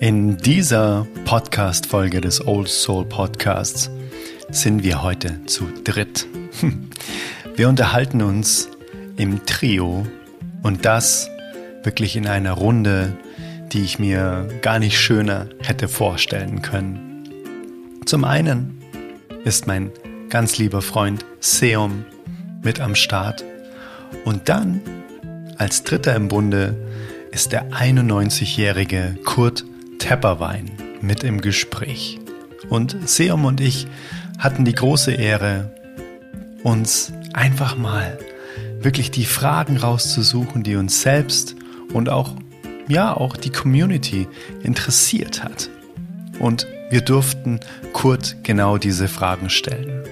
In dieser Podcast-Folge des Old Soul Podcasts sind wir heute zu dritt. Wir unterhalten uns im Trio und das wirklich in einer Runde, die ich mir gar nicht schöner hätte vorstellen können. Zum einen ist mein ganz lieber Freund Seum mit am Start und dann als Dritter im Bunde ist der 91-jährige Kurt Tepperwein mit im Gespräch. Und Seom und ich hatten die große Ehre, uns einfach mal wirklich die Fragen rauszusuchen, die uns selbst und auch, ja, auch die Community interessiert hat. Und wir durften Kurt genau diese Fragen stellen.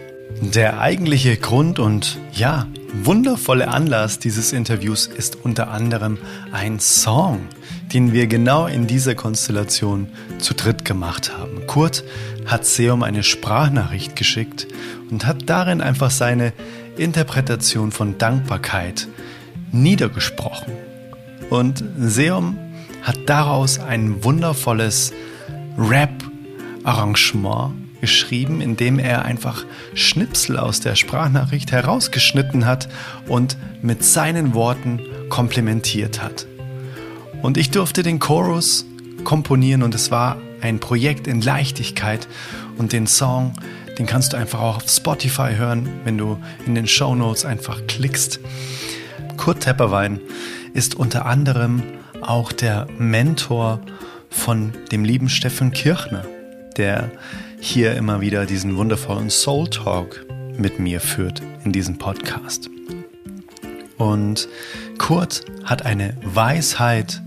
Der eigentliche Grund und ja, wundervolle Anlass dieses Interviews ist unter anderem ein Song, den wir genau in dieser Konstellation zu dritt gemacht haben. Kurt hat Seum eine Sprachnachricht geschickt und hat darin einfach seine Interpretation von Dankbarkeit niedergesprochen. Und Seum hat daraus ein wundervolles Rap-Arrangement geschrieben, indem er einfach Schnipsel aus der Sprachnachricht herausgeschnitten hat und mit seinen Worten komplementiert hat. Und ich durfte den Chorus komponieren und es war ein Projekt in Leichtigkeit und den Song, den kannst du einfach auch auf Spotify hören, wenn du in den Show Notes einfach klickst. Kurt Tepperwein ist unter anderem auch der Mentor von dem lieben Steffen Kirchner, der hier immer wieder diesen wundervollen Soul Talk mit mir führt in diesem Podcast. Und Kurt hat eine Weisheit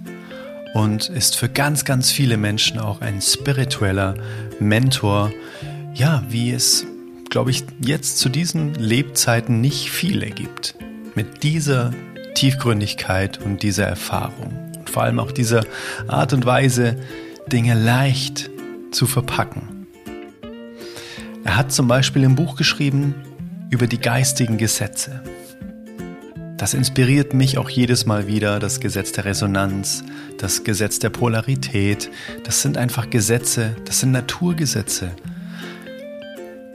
und ist für ganz, ganz viele Menschen auch ein spiritueller Mentor. Ja, wie es, glaube ich, jetzt zu diesen Lebzeiten nicht viele gibt. Mit dieser Tiefgründigkeit und dieser Erfahrung. Und vor allem auch dieser Art und Weise, Dinge leicht zu verpacken. Er hat zum Beispiel ein Buch geschrieben über die geistigen Gesetze. Das inspiriert mich auch jedes Mal wieder, das Gesetz der Resonanz, das Gesetz der Polarität. Das sind einfach Gesetze, das sind Naturgesetze,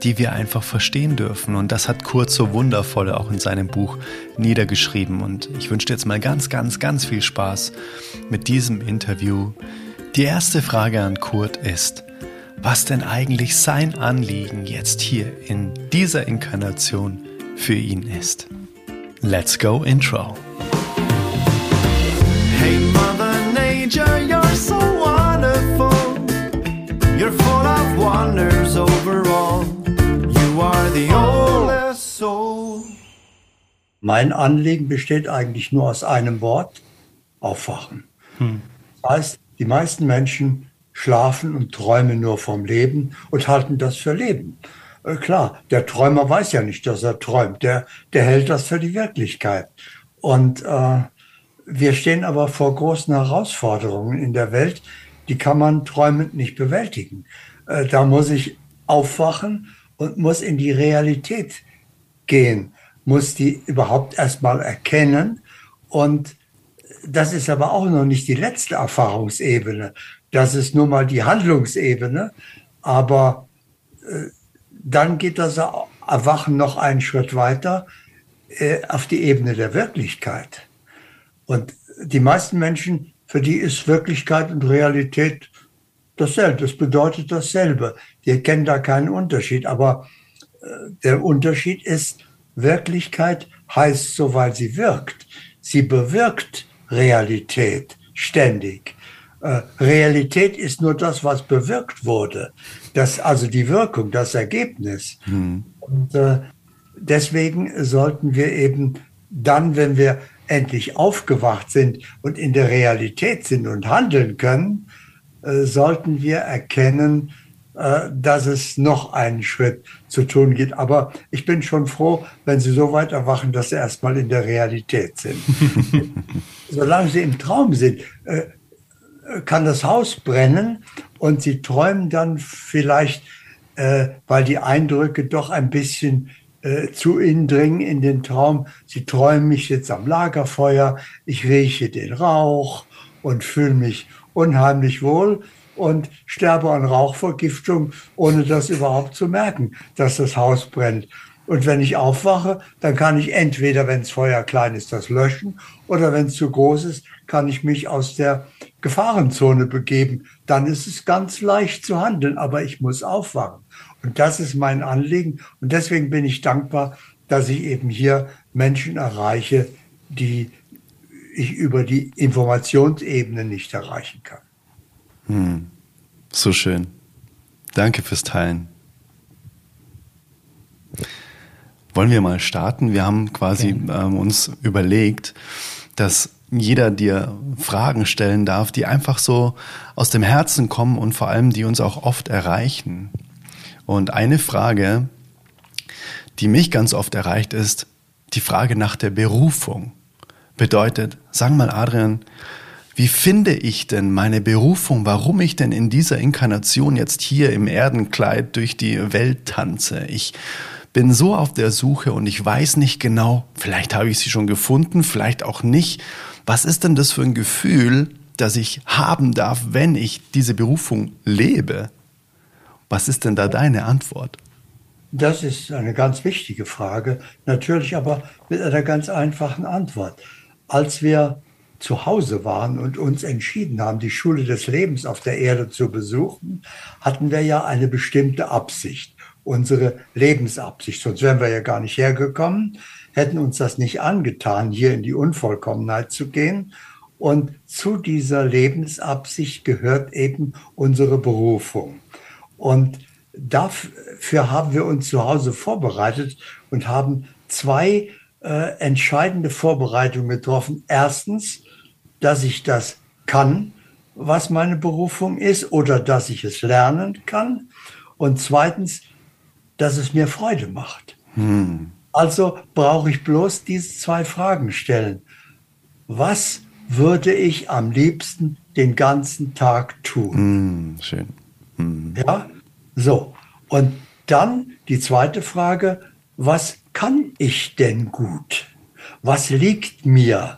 die wir einfach verstehen dürfen. Und das hat Kurt so wundervoll auch in seinem Buch niedergeschrieben. Und ich wünsche dir jetzt mal ganz, ganz, ganz viel Spaß mit diesem Interview. Die erste Frage an Kurt ist, was denn eigentlich sein Anliegen jetzt hier in dieser Inkarnation für ihn ist. Let's go Intro. Hey Mother Nature, you're so wonderful. You're full of wonders overall. You are the oldest soul. Mein Anliegen besteht eigentlich nur aus einem Wort, aufwachen. Hm. Das heißt, die meisten Menschen schlafen und träumen nur vom Leben und halten das für Leben. Äh, klar, der Träumer weiß ja nicht, dass er träumt. Der, der hält das für die Wirklichkeit. Und äh, wir stehen aber vor großen Herausforderungen in der Welt, die kann man träumend nicht bewältigen. Äh, da muss ich aufwachen und muss in die Realität gehen, muss die überhaupt erstmal erkennen. Und das ist aber auch noch nicht die letzte Erfahrungsebene. Das ist nur mal die Handlungsebene. Aber äh, dann geht das Erwachen noch einen Schritt weiter äh, auf die Ebene der Wirklichkeit. Und die meisten Menschen, für die ist Wirklichkeit und Realität dasselbe. Das bedeutet dasselbe. Die kennen da keinen Unterschied. Aber äh, der Unterschied ist, Wirklichkeit heißt so, weil sie wirkt. Sie bewirkt Realität ständig. Äh, Realität ist nur das, was bewirkt wurde. Das, also die Wirkung, das Ergebnis. Mhm. Und äh, deswegen sollten wir eben dann, wenn wir endlich aufgewacht sind und in der Realität sind und handeln können, äh, sollten wir erkennen, äh, dass es noch einen Schritt zu tun gibt. Aber ich bin schon froh, wenn Sie so weit erwachen, dass Sie erstmal in der Realität sind. Solange Sie im Traum sind, äh, kann das Haus brennen und sie träumen dann vielleicht, äh, weil die Eindrücke doch ein bisschen äh, zu ihnen dringen in den Traum. Sie träumen mich jetzt am Lagerfeuer, ich rieche den Rauch und fühle mich unheimlich wohl. und sterbe an Rauchvergiftung, ohne das überhaupt zu merken, dass das Haus brennt. Und wenn ich aufwache, dann kann ich entweder, wenn das Feuer klein ist, das löschen oder wenn es zu groß ist, kann ich mich aus der Gefahrenzone begeben. Dann ist es ganz leicht zu handeln, aber ich muss aufwachen. Und das ist mein Anliegen. Und deswegen bin ich dankbar, dass ich eben hier Menschen erreiche, die ich über die Informationsebene nicht erreichen kann. Hm. So schön. Danke fürs Teilen. Wollen wir mal starten? Wir haben quasi ähm, uns überlegt, dass jeder dir Fragen stellen darf, die einfach so aus dem Herzen kommen und vor allem die uns auch oft erreichen. Und eine Frage, die mich ganz oft erreicht, ist die Frage nach der Berufung. Bedeutet, sag mal Adrian, wie finde ich denn meine Berufung, warum ich denn in dieser Inkarnation jetzt hier im Erdenkleid durch die Welt tanze? Ich bin so auf der Suche und ich weiß nicht genau, vielleicht habe ich sie schon gefunden, vielleicht auch nicht. Was ist denn das für ein Gefühl, das ich haben darf, wenn ich diese Berufung lebe? Was ist denn da deine Antwort? Das ist eine ganz wichtige Frage, natürlich aber mit einer ganz einfachen Antwort. Als wir zu Hause waren und uns entschieden haben, die Schule des Lebens auf der Erde zu besuchen, hatten wir ja eine bestimmte Absicht unsere Lebensabsicht. Sonst wären wir ja gar nicht hergekommen, hätten uns das nicht angetan, hier in die Unvollkommenheit zu gehen. Und zu dieser Lebensabsicht gehört eben unsere Berufung. Und dafür haben wir uns zu Hause vorbereitet und haben zwei äh, entscheidende Vorbereitungen getroffen. Erstens, dass ich das kann, was meine Berufung ist, oder dass ich es lernen kann. Und zweitens, dass es mir Freude macht. Hm. Also brauche ich bloß diese zwei Fragen stellen. Was würde ich am liebsten den ganzen Tag tun? Hm, schön. Hm. Ja, so. Und dann die zweite Frage, was kann ich denn gut? Was liegt mir?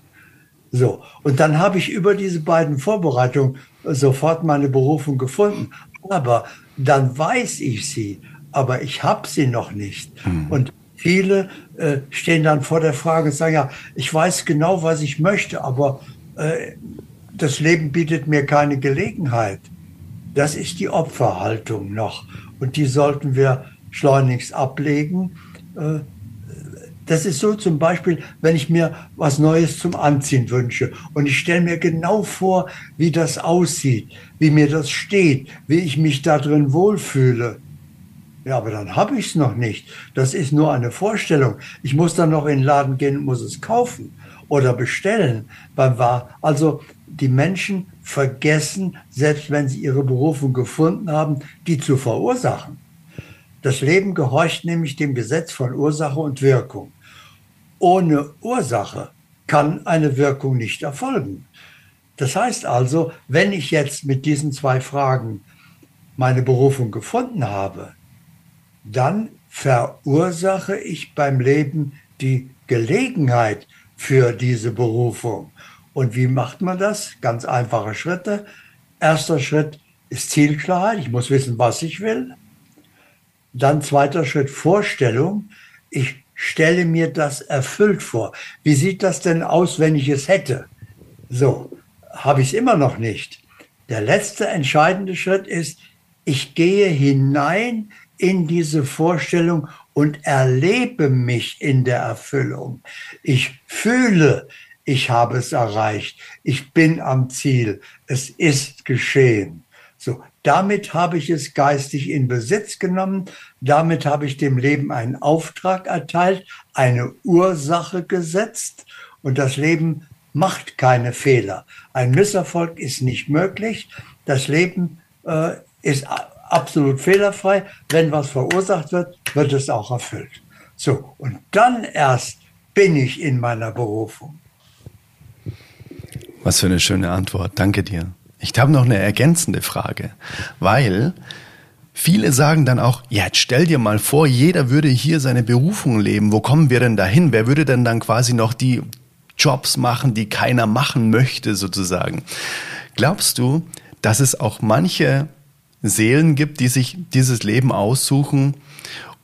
So, und dann habe ich über diese beiden Vorbereitungen sofort meine Berufung gefunden. Aber dann weiß ich sie aber ich habe sie noch nicht. Mhm. Und viele äh, stehen dann vor der Frage und sagen, ja, ich weiß genau, was ich möchte, aber äh, das Leben bietet mir keine Gelegenheit. Das ist die Opferhaltung noch. Und die sollten wir schleunigst ablegen. Äh, das ist so zum Beispiel, wenn ich mir was Neues zum Anziehen wünsche und ich stelle mir genau vor, wie das aussieht, wie mir das steht, wie ich mich da drin wohlfühle. Ja, aber dann habe ich es noch nicht. Das ist nur eine Vorstellung. Ich muss dann noch in den Laden gehen und muss es kaufen oder bestellen. Also die Menschen vergessen, selbst wenn sie ihre Berufung gefunden haben, die zu verursachen. Das Leben gehorcht nämlich dem Gesetz von Ursache und Wirkung. Ohne Ursache kann eine Wirkung nicht erfolgen. Das heißt also, wenn ich jetzt mit diesen zwei Fragen meine Berufung gefunden habe, dann verursache ich beim Leben die Gelegenheit für diese Berufung. Und wie macht man das? Ganz einfache Schritte. Erster Schritt ist Zielklarheit. Ich muss wissen, was ich will. Dann zweiter Schritt Vorstellung. Ich stelle mir das erfüllt vor. Wie sieht das denn aus, wenn ich es hätte? So, habe ich es immer noch nicht. Der letzte entscheidende Schritt ist, ich gehe hinein in diese Vorstellung und erlebe mich in der Erfüllung. Ich fühle, ich habe es erreicht. Ich bin am Ziel. Es ist geschehen. So, damit habe ich es geistig in Besitz genommen. Damit habe ich dem Leben einen Auftrag erteilt, eine Ursache gesetzt. Und das Leben macht keine Fehler. Ein Misserfolg ist nicht möglich. Das Leben äh, ist absolut fehlerfrei. Wenn was verursacht wird, wird es auch erfüllt. So, und dann erst bin ich in meiner Berufung. Was für eine schöne Antwort. Danke dir. Ich habe noch eine ergänzende Frage, weil viele sagen dann auch, ja, jetzt stell dir mal vor, jeder würde hier seine Berufung leben. Wo kommen wir denn dahin? Wer würde denn dann quasi noch die Jobs machen, die keiner machen möchte, sozusagen? Glaubst du, dass es auch manche Seelen gibt, die sich dieses Leben aussuchen,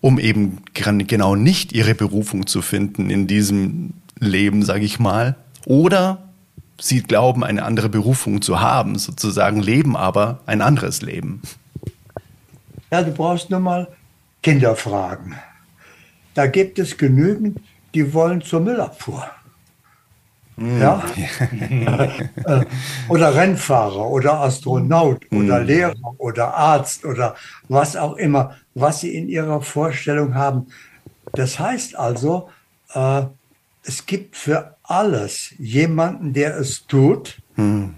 um eben genau nicht ihre Berufung zu finden in diesem Leben, sage ich mal. Oder sie glauben, eine andere Berufung zu haben, sozusagen leben aber ein anderes Leben. Ja, du brauchst nur mal Kinder fragen. Da gibt es genügend, die wollen zur Müllabfuhr. Mm. Ja? Äh, oder Rennfahrer oder Astronaut mm. oder Lehrer oder Arzt oder was auch immer, was sie in ihrer Vorstellung haben. Das heißt also, äh, es gibt für alles jemanden, der es tut. Mm.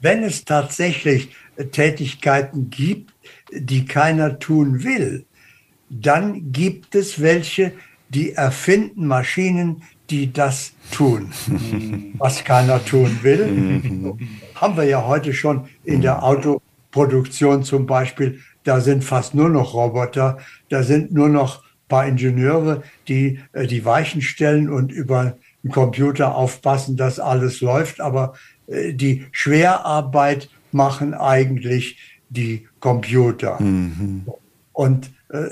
Wenn es tatsächlich Tätigkeiten gibt, die keiner tun will, dann gibt es welche, die erfinden Maschinen, die das tun, was keiner tun will. Haben wir ja heute schon in der Autoproduktion zum Beispiel. Da sind fast nur noch Roboter, da sind nur noch ein paar Ingenieure, die äh, die Weichen stellen und über einen Computer aufpassen, dass alles läuft. Aber äh, die Schwerarbeit machen eigentlich die Computer. Mhm. Und äh,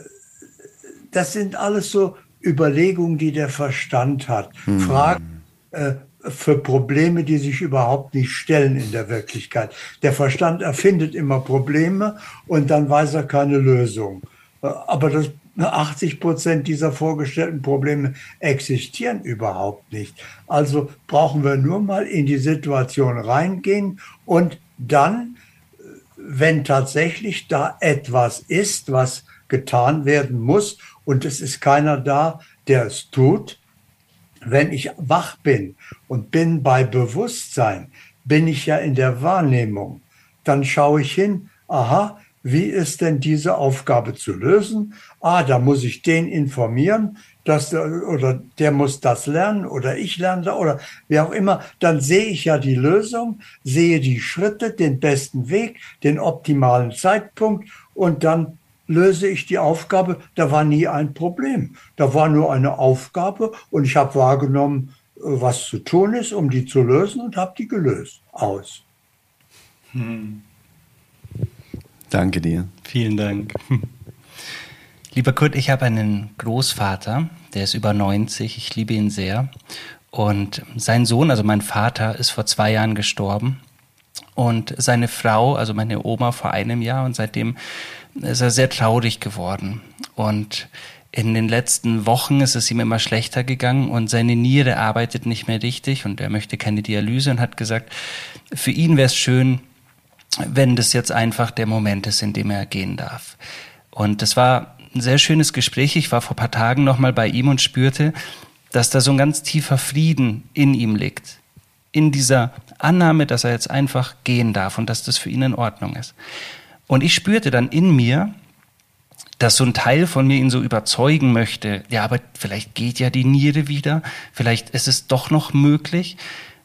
das sind alles so Überlegungen, die der Verstand hat. Mhm. Fragen äh, für Probleme, die sich überhaupt nicht stellen in der Wirklichkeit. Der Verstand erfindet immer Probleme und dann weiß er keine Lösung. Äh, aber das 80 Prozent dieser vorgestellten Probleme existieren überhaupt nicht. Also brauchen wir nur mal in die Situation reingehen und dann, äh, wenn tatsächlich da etwas ist, was getan werden muss und es ist keiner da, der es tut. Wenn ich wach bin und bin bei Bewusstsein, bin ich ja in der Wahrnehmung. Dann schaue ich hin, aha, wie ist denn diese Aufgabe zu lösen? Ah, da muss ich den informieren, dass, oder der muss das lernen oder ich lerne oder wie auch immer. Dann sehe ich ja die Lösung, sehe die Schritte, den besten Weg, den optimalen Zeitpunkt und dann löse ich die Aufgabe, da war nie ein Problem. Da war nur eine Aufgabe und ich habe wahrgenommen, äh, was zu tun ist, um die zu lösen und habe die gelöst. Aus. Hm. Danke dir. Vielen Dank. Lieber Kurt, ich habe einen Großvater, der ist über 90, ich liebe ihn sehr. Und sein Sohn, also mein Vater, ist vor zwei Jahren gestorben. Und seine Frau, also meine Oma, vor einem Jahr. Und seitdem ist er sehr traurig geworden. Und in den letzten Wochen ist es ihm immer schlechter gegangen und seine Niere arbeitet nicht mehr richtig und er möchte keine Dialyse und hat gesagt, für ihn wäre es schön, wenn das jetzt einfach der Moment ist, in dem er gehen darf. Und das war ein sehr schönes Gespräch. Ich war vor paar Tagen nochmal bei ihm und spürte, dass da so ein ganz tiefer Frieden in ihm liegt. In dieser Annahme, dass er jetzt einfach gehen darf und dass das für ihn in Ordnung ist. Und ich spürte dann in mir, dass so ein Teil von mir ihn so überzeugen möchte, ja, aber vielleicht geht ja die Niere wieder, vielleicht ist es doch noch möglich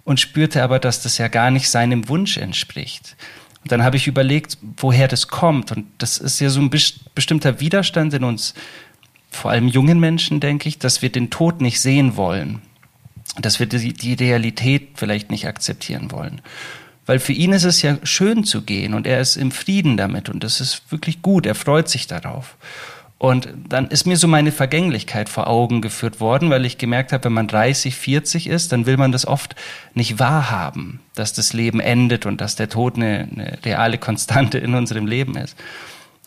und spürte aber, dass das ja gar nicht seinem Wunsch entspricht. Und dann habe ich überlegt, woher das kommt und das ist ja so ein bestimmter Widerstand in uns, vor allem jungen Menschen, denke ich, dass wir den Tod nicht sehen wollen, dass wir die, die Realität vielleicht nicht akzeptieren wollen. Weil für ihn ist es ja schön zu gehen und er ist im Frieden damit und das ist wirklich gut, er freut sich darauf. Und dann ist mir so meine Vergänglichkeit vor Augen geführt worden, weil ich gemerkt habe, wenn man 30, 40 ist, dann will man das oft nicht wahrhaben, dass das Leben endet und dass der Tod eine, eine reale Konstante in unserem Leben ist.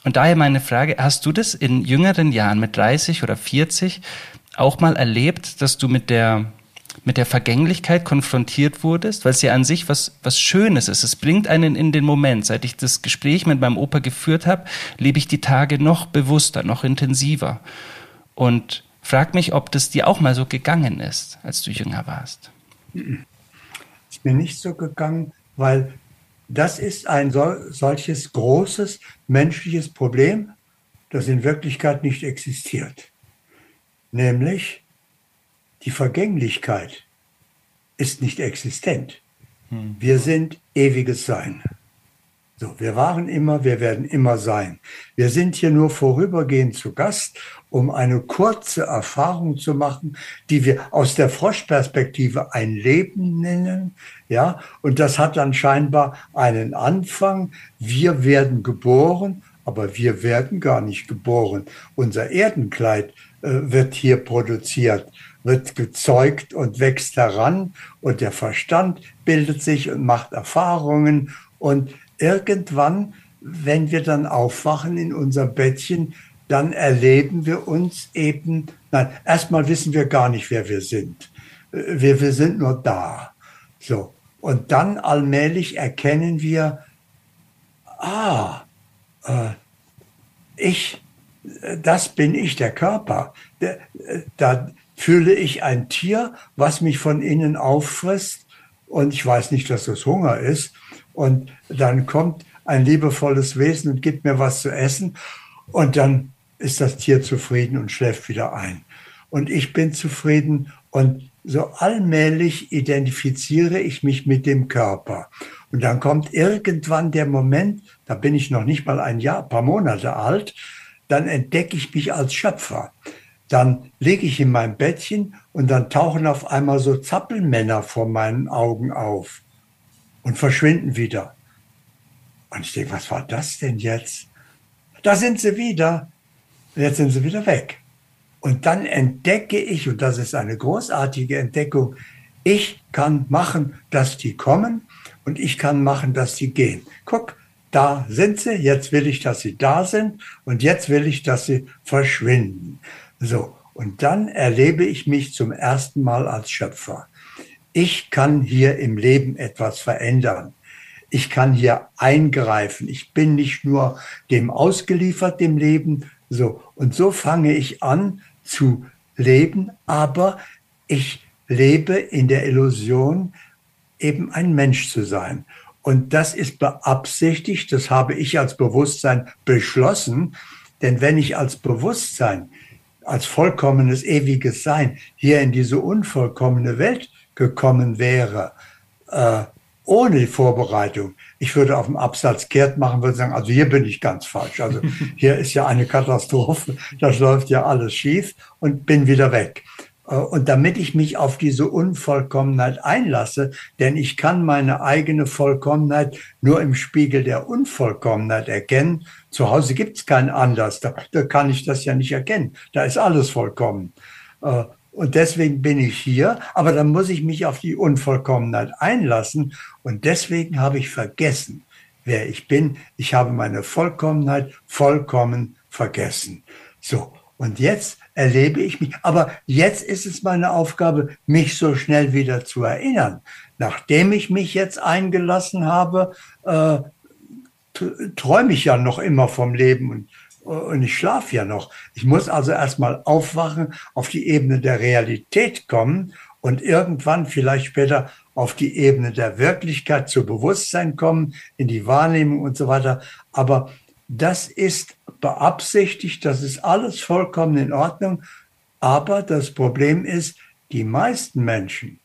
Und daher meine Frage, hast du das in jüngeren Jahren mit 30 oder 40 auch mal erlebt, dass du mit der mit der Vergänglichkeit konfrontiert wurdest, weil es ja an sich was, was Schönes ist. Es bringt einen in den Moment. Seit ich das Gespräch mit meinem Opa geführt habe, lebe ich die Tage noch bewusster, noch intensiver. Und frag mich, ob das dir auch mal so gegangen ist, als du jünger warst. Ist mir nicht so gegangen, weil das ist ein solches großes menschliches Problem, das in Wirklichkeit nicht existiert. Nämlich, die Vergänglichkeit ist nicht existent. Hm. Wir sind ewiges Sein. So, wir waren immer, wir werden immer sein. Wir sind hier nur vorübergehend zu Gast, um eine kurze Erfahrung zu machen, die wir aus der Froschperspektive ein Leben nennen. Ja, und das hat dann scheinbar einen Anfang. Wir werden geboren, aber wir werden gar nicht geboren. Unser Erdenkleid äh, wird hier produziert, wird gezeugt und wächst heran und der Verstand bildet sich und macht Erfahrungen und irgendwann, wenn wir dann aufwachen in unserem Bettchen, dann erleben wir uns eben, nein, erstmal wissen wir gar nicht, wer wir sind. Wir, wir sind nur da. So. Und dann allmählich erkennen wir, ah, äh, ich, das bin ich, der Körper. Da fühle ich ein Tier, was mich von innen auffrisst und ich weiß nicht, dass das Hunger ist. Und dann kommt ein liebevolles Wesen und gibt mir was zu essen. Und dann ist das Tier zufrieden und schläft wieder ein. Und ich bin zufrieden und so allmählich identifiziere ich mich mit dem Körper. Und dann kommt irgendwann der Moment, da bin ich noch nicht mal ein Jahr, paar Monate alt, dann entdecke ich mich als Schöpfer. Dann lege ich in mein Bettchen und dann tauchen auf einmal so Zappelmänner vor meinen Augen auf und verschwinden wieder. Und ich denke, was war das denn jetzt? Da sind sie wieder. Jetzt sind sie wieder weg. Und dann entdecke ich, und das ist eine großartige Entdeckung, ich kann machen, dass die kommen und ich kann machen, dass sie gehen. Guck, da sind sie, jetzt will ich, dass sie da sind und jetzt will ich, dass sie verschwinden. So, und dann erlebe ich mich zum ersten Mal als Schöpfer ich kann hier im Leben etwas verändern. Ich kann hier eingreifen. Ich bin nicht nur dem ausgeliefert, dem Leben. So. Und so fange ich an zu leben, aber ich lebe in der Illusion, eben ein Mensch zu sein. Und das ist beabsichtigt, das habe ich als Bewusstsein beschlossen. Denn wenn ich als Bewusstsein, als vollkommenes, ewiges Sein hier in diese unvollkommene Welt gekommen wäre, äh, ohne die Vorbereitung, ich würde auf dem Absatz kehrt machen, würde sagen, also hier bin ich ganz falsch. Also hier ist ja eine Katastrophe, das läuft ja alles schief und bin wieder weg. Äh, und damit ich mich auf diese Unvollkommenheit einlasse, denn ich kann meine eigene Vollkommenheit nur im Spiegel der Unvollkommenheit erkennen. Zu Hause gibt es keinen Anlass, da, da, kann ich das ja nicht erkennen. Da ist alles vollkommen. Äh, und deswegen bin ich hier, aber dann muss ich mich auf die Unvollkommenheit einlassen. Und deswegen habe ich vergessen, wer ich bin. Ich habe meine Vollkommenheit vollkommen vergessen. So, und jetzt erlebe ich mich, aber jetzt ist es meine Aufgabe, mich so schnell wieder zu erinnern. Nachdem ich mich jetzt eingelassen habe, äh, träume ich ja noch immer vom Leben und und ich schlafe ja noch. Ich muss also erstmal aufwachen, auf die Ebene der Realität kommen und irgendwann vielleicht später auf die Ebene der Wirklichkeit zu Bewusstsein kommen, in die Wahrnehmung und so weiter. Aber das ist beabsichtigt, das ist alles vollkommen in Ordnung. Aber das Problem ist, die meisten Menschen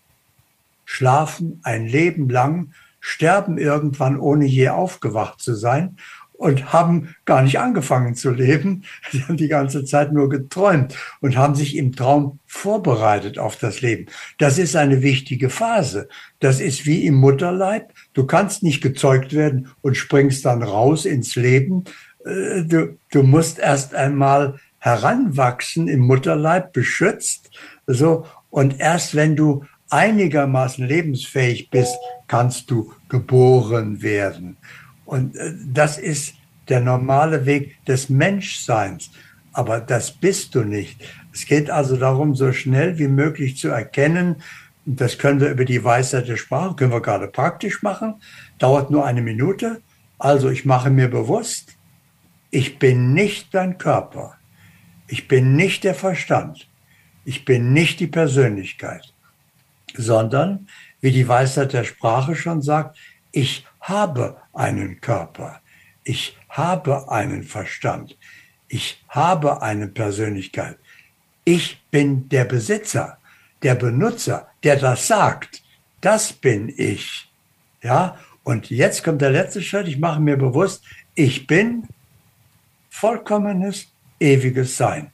schlafen ein Leben lang, sterben irgendwann, ohne je aufgewacht zu sein und haben gar nicht angefangen zu leben. Sie haben die ganze Zeit nur geträumt und haben sich im Traum vorbereitet auf das Leben. Das ist eine wichtige Phase. Das ist wie im Mutterleib. Du kannst nicht gezeugt werden und springst dann raus ins Leben. Äh, du, du musst erst einmal heranwachsen im Mutterleib, beschützt. So. Und erst wenn du einigermaßen lebensfähig bist, kannst du geboren werden. Und äh, das ist der normale Weg des Menschseins. Aber das bist du nicht. Es geht also darum, so schnell wie möglich zu erkennen, das können wir über die Weisheit der Sprache, können wir gerade praktisch machen, dauert nur eine Minute. Also ich mache mir bewusst, ich bin nicht dein Körper. Ich bin nicht der Verstand. Ich bin nicht die Persönlichkeit, sondern, wie die Weisheit der Sprache schon sagt, ich habe einen Körper. Ich habe einen Verstand. Ich habe eine Persönlichkeit. Ich bin der Besitzer, der Benutzer, der das sagt. Das bin ich. Ja? Und jetzt kommt der letzte Schritt. Ich mache mir bewusst, ich bin vollkommenes, ewiges Sein.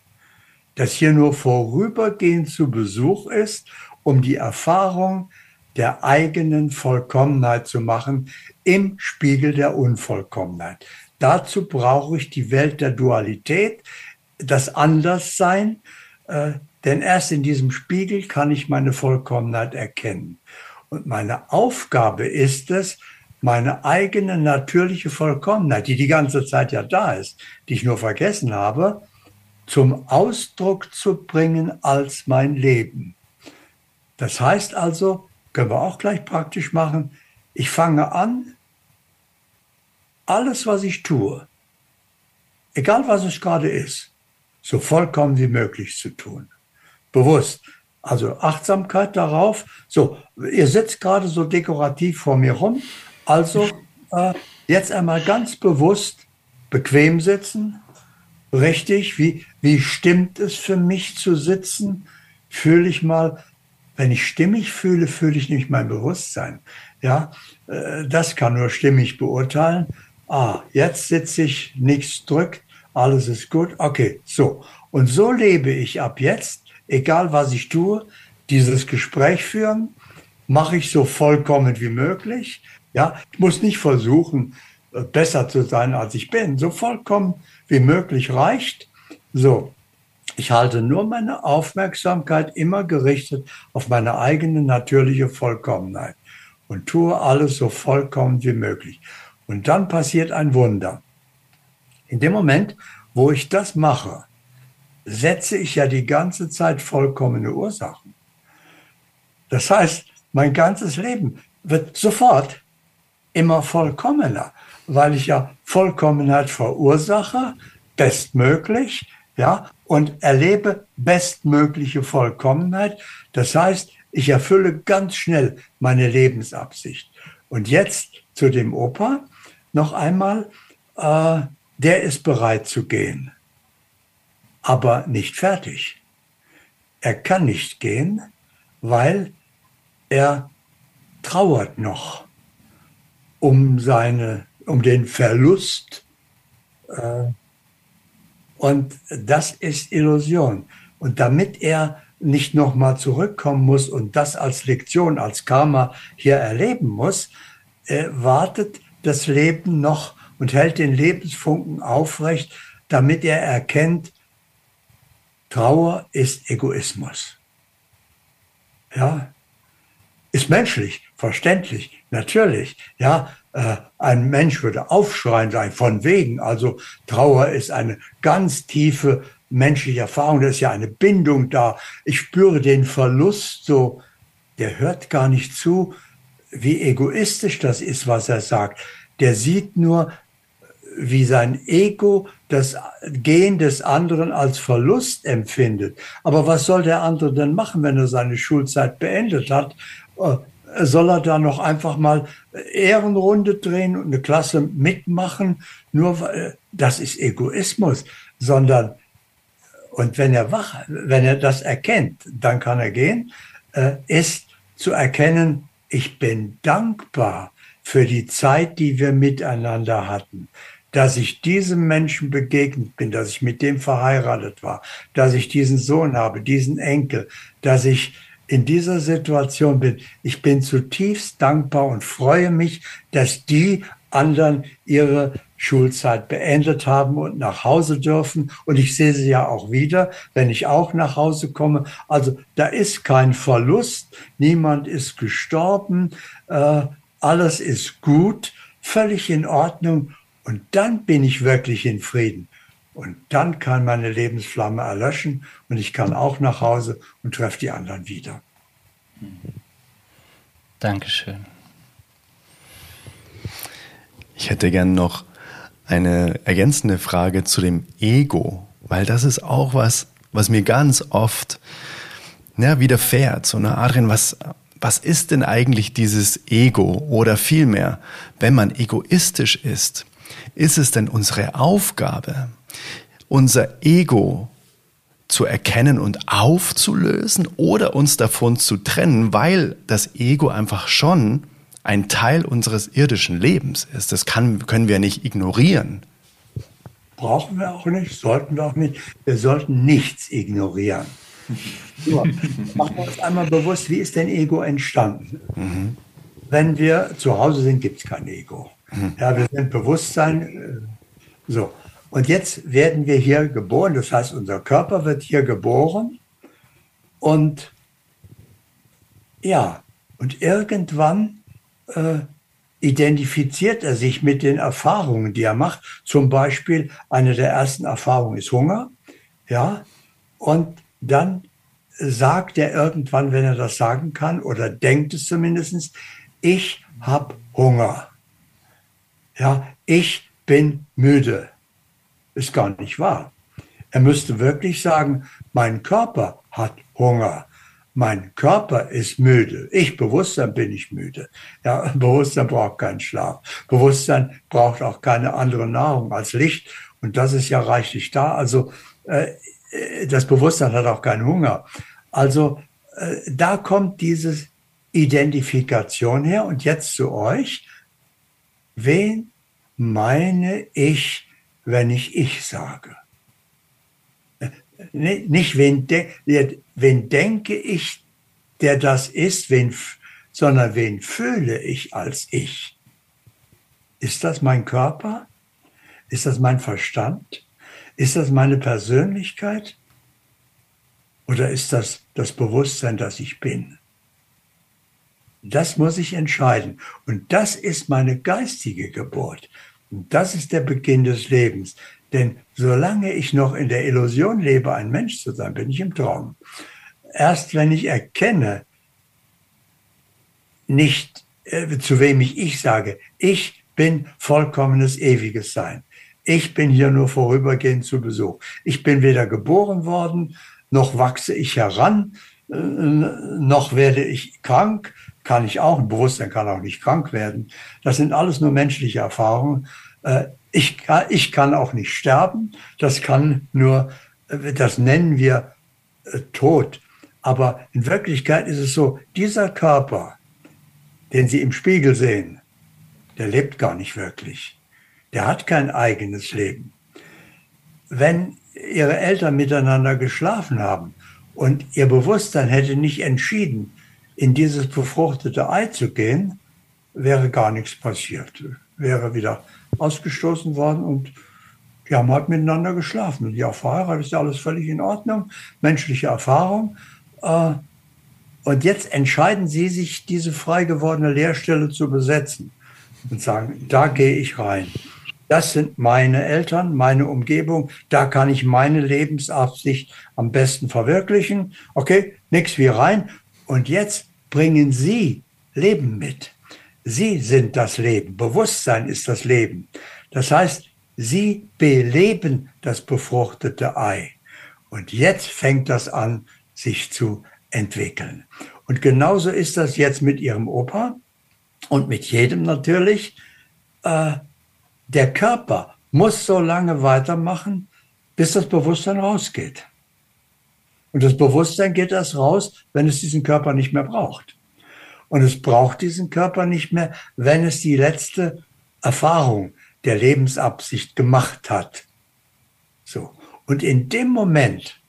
Das hier nur vorübergehend zu Besuch ist, um die Erfahrung der eigenen Vollkommenheit zu machen im Spiegel der Unvollkommenheit. Dazu brauche ich die Welt der Dualität, das Anderssein, äh, denn erst in diesem Spiegel kann ich meine Vollkommenheit erkennen. Und meine Aufgabe ist es, meine eigene natürliche Vollkommenheit, die die ganze Zeit ja da ist, die ich nur vergessen habe, zum Ausdruck zu bringen als mein Leben. Das heißt also, können wir auch gleich praktisch machen, ich fange an, alles, was ich tue, egal was es gerade ist, so vollkommen wie möglich zu tun. Bewusst. Also Achtsamkeit darauf. So, ihr sitzt gerade so dekorativ vor mir rum. Also äh, jetzt einmal ganz bewusst bequem sitzen. Richtig, wie, wie stimmt es für mich zu sitzen? Fühle ich mal, wenn ich stimmig fühle, fühle ich nicht mein Bewusstsein. Ja, äh, das kann nur stimmig beurteilen. Ah, jetzt sitze ich, nichts drückt, alles ist gut. Okay, so. Und so lebe ich ab jetzt, egal was ich tue, dieses Gespräch führen, mache ich so vollkommen wie möglich. Ja, ich muss nicht versuchen, äh, besser zu sein, als ich bin. So vollkommen wie möglich reicht. So. Ich halte nur meine Aufmerksamkeit immer gerichtet auf meine eigene natürliche Vollkommenheit und tue alles so vollkommen wie möglich. Und dann passiert ein Wunder. In dem Moment, wo ich das mache, setze ich ja die ganze Zeit vollkommene Ursachen. Das heißt, mein ganzes Leben wird sofort immer vollkommener, weil ich ja Vollkommenheit verursache, bestmöglich, ja, und erlebe bestmögliche Vollkommenheit. Das heißt, ich erfülle ganz schnell meine Lebensabsicht. Und jetzt zu dem Opa noch einmal, äh, der ist bereit zu gehen, aber nicht fertig. Er kann nicht gehen, weil er trauert noch um seine, um den Verlust. Äh, und das ist Illusion. Und damit er nicht nochmal zurückkommen muss und das als Lektion, als Karma hier erleben muss, äh, wartet das Leben noch und hält den Lebensfunken aufrecht, damit er erkennt, Trauer ist Egoismus. Ja, ist menschlich, verständlich, natürlich. Ja, äh, ein Mensch würde aufschreien sein, von wegen. Also Trauer ist eine ganz tiefe menschliche Erfahrung. Da ist ja eine Bindung da. Ich spüre den Verlust so. Der hört gar nicht zu, wie egoistisch das ist, was er sagt. Der sieht nur, wie sein Ego das Gehen des anderen als Verlust empfindet. Aber was soll der andere denn machen, wenn er seine Schulzeit beendet hat? Äh, soll er da noch einfach mal Ehrenrunde drehen und eine Klasse mitmachen? Nur weil, das ist Egoismus, sondern und wenn er wach, wenn er das erkennt, dann kann er gehen, äh, ist zu erkennen, ich bin dankbar für die Zeit, die wir miteinander hatten dass ich diesem Menschen begegnet bin, dass ich mit dem verheiratet war, dass ich diesen Sohn habe, diesen Enkel, dass ich in dieser Situation bin. Ich bin zutiefst dankbar und freue mich, dass die anderen ihre Schulzeit beendet haben und nach Hause dürfen. Und ich sehe sie ja auch wieder, wenn ich auch nach Hause komme. Also da ist kein Verlust, niemand ist gestorben, äh, alles ist gut, völlig in Ordnung. Und dann bin ich wirklich in Frieden. Und dann kann meine Lebensflamme erlöschen und ich kann auch nach Hause und treffe die anderen wieder. Dankeschön. Ich hätte gern noch eine ergänzende Frage zu dem Ego, weil das ist auch was, was mir ganz oft ja, widerfährt. So eine Adrian, was, was ist denn eigentlich dieses Ego? Oder vielmehr, wenn man egoistisch ist, ist es denn unsere Aufgabe, unser Ego zu erkennen und aufzulösen oder uns davon zu trennen, weil das Ego einfach schon ein Teil unseres irdischen Lebens ist. Das kann, können wir nicht ignorieren. Brauchen wir auch nicht, sollten wir auch nicht. Wir sollten nichts ignorieren. So, machen wir uns einmal bewusst, wie ist denn Ego entstanden? Mhm. Wenn wir zu Hause sind, gibt es kein Ego. Mhm. Ja, wir sind Bewusstsein. Äh, so. Und jetzt werden wir hier geboren, das heißt, unser Körper wird hier geboren und ja, und irgendwann äh, identifiziert er sich mit den Erfahrungen, die er macht. Zum Beispiel eine der ersten Erfahrungen ist Hunger, ja, und dann sagt er irgendwann, wenn er das sagen kann oder denkt es zumindest, ich habe Hunger. Ja, ich bin müde. Ist gar nicht wahr. Er müsste wirklich sagen, mein Körper hat Hunger. Mein Körper ist müde. Ich, Bewusstsein, bin ich müde. Ja, Bewusstsein braucht keinen Schlaf. Bewusstsein braucht auch keine andere Nahrung als Licht. Und das ist ja reichlich da. Also äh, das Bewusstsein hat auch keinen Hunger. Also äh, da kommt diese Identifikation her. Und jetzt zu euch. Wen meine ich, wenn ich ich sage? nicht wen, de, wen denke ich, der das ist, wen, sondern wen fühle ich als ich. Ist das mein Körper? Ist das mein Verstand? Ist das meine Persönlichkeit? Oder ist das das Bewusstsein, das ich bin? Das muss ich entscheiden. Und das ist meine geistige Geburt. Und das ist der Beginn des Lebens. Denn solange ich noch in der Illusion lebe, ein Mensch zu sein, bin ich im Traum. Erst wenn ich erkenne, nicht äh, zu wem ich ich sage, ich bin vollkommenes ewiges Sein. Ich bin hier nur vorübergehend zu Besuch. Ich bin weder geboren worden, noch wachse ich heran, äh, noch werde ich krank, kann ich auch, ein Bewusstsein kann auch nicht krank werden. Das sind alles nur menschliche Erfahrungen. Äh, ich ich kann auch nicht sterben. Das kann nur, äh, das nennen wir äh, Tod. Aber in Wirklichkeit ist es so, dieser Körper, den Sie im Spiegel sehen, der lebt gar nicht wirklich. Der hat kein eigenes Leben. Wenn Ihre Eltern miteinander geschlafen haben und Ihr Bewusstsein hätte nicht entschieden, in dieses befruchtete Ei zu gehen, wäre gar nichts passiert. Wäre wieder ausgestoßen worden und die haben halt miteinander geschlafen. Und die auch verheiratet ist ja alles völlig in Ordnung, menschliche Erfahrung. Äh, und jetzt entscheiden sie sich, diese frei gewordene Lehrstelle zu besetzen und sagen, da gehe ich rein. Das sind meine Eltern, meine Umgebung, da kann ich meine Lebensabsicht am besten verwirklichen. Okay, nichts wie rein. Und jetzt bringen Sie Leben mit. Sie sind das Leben. Bewusstsein ist das Leben. Das heißt, Sie beleben das befruchtete Ei. Und jetzt fängt das an, sich zu entwickeln. Und genauso ist das jetzt mit Ihrem Opa und mit jedem natürlich. Äh, der Körper muss so lange weitermachen, bis das Bewusstsein rausgeht. Und das Bewusstsein geht erst raus, wenn es diesen Körper nicht mehr braucht. Und es braucht diesen Körper nicht mehr, wenn es die letzte Erfahrung der Lebensabsicht gemacht hat. So. Und in dem Moment,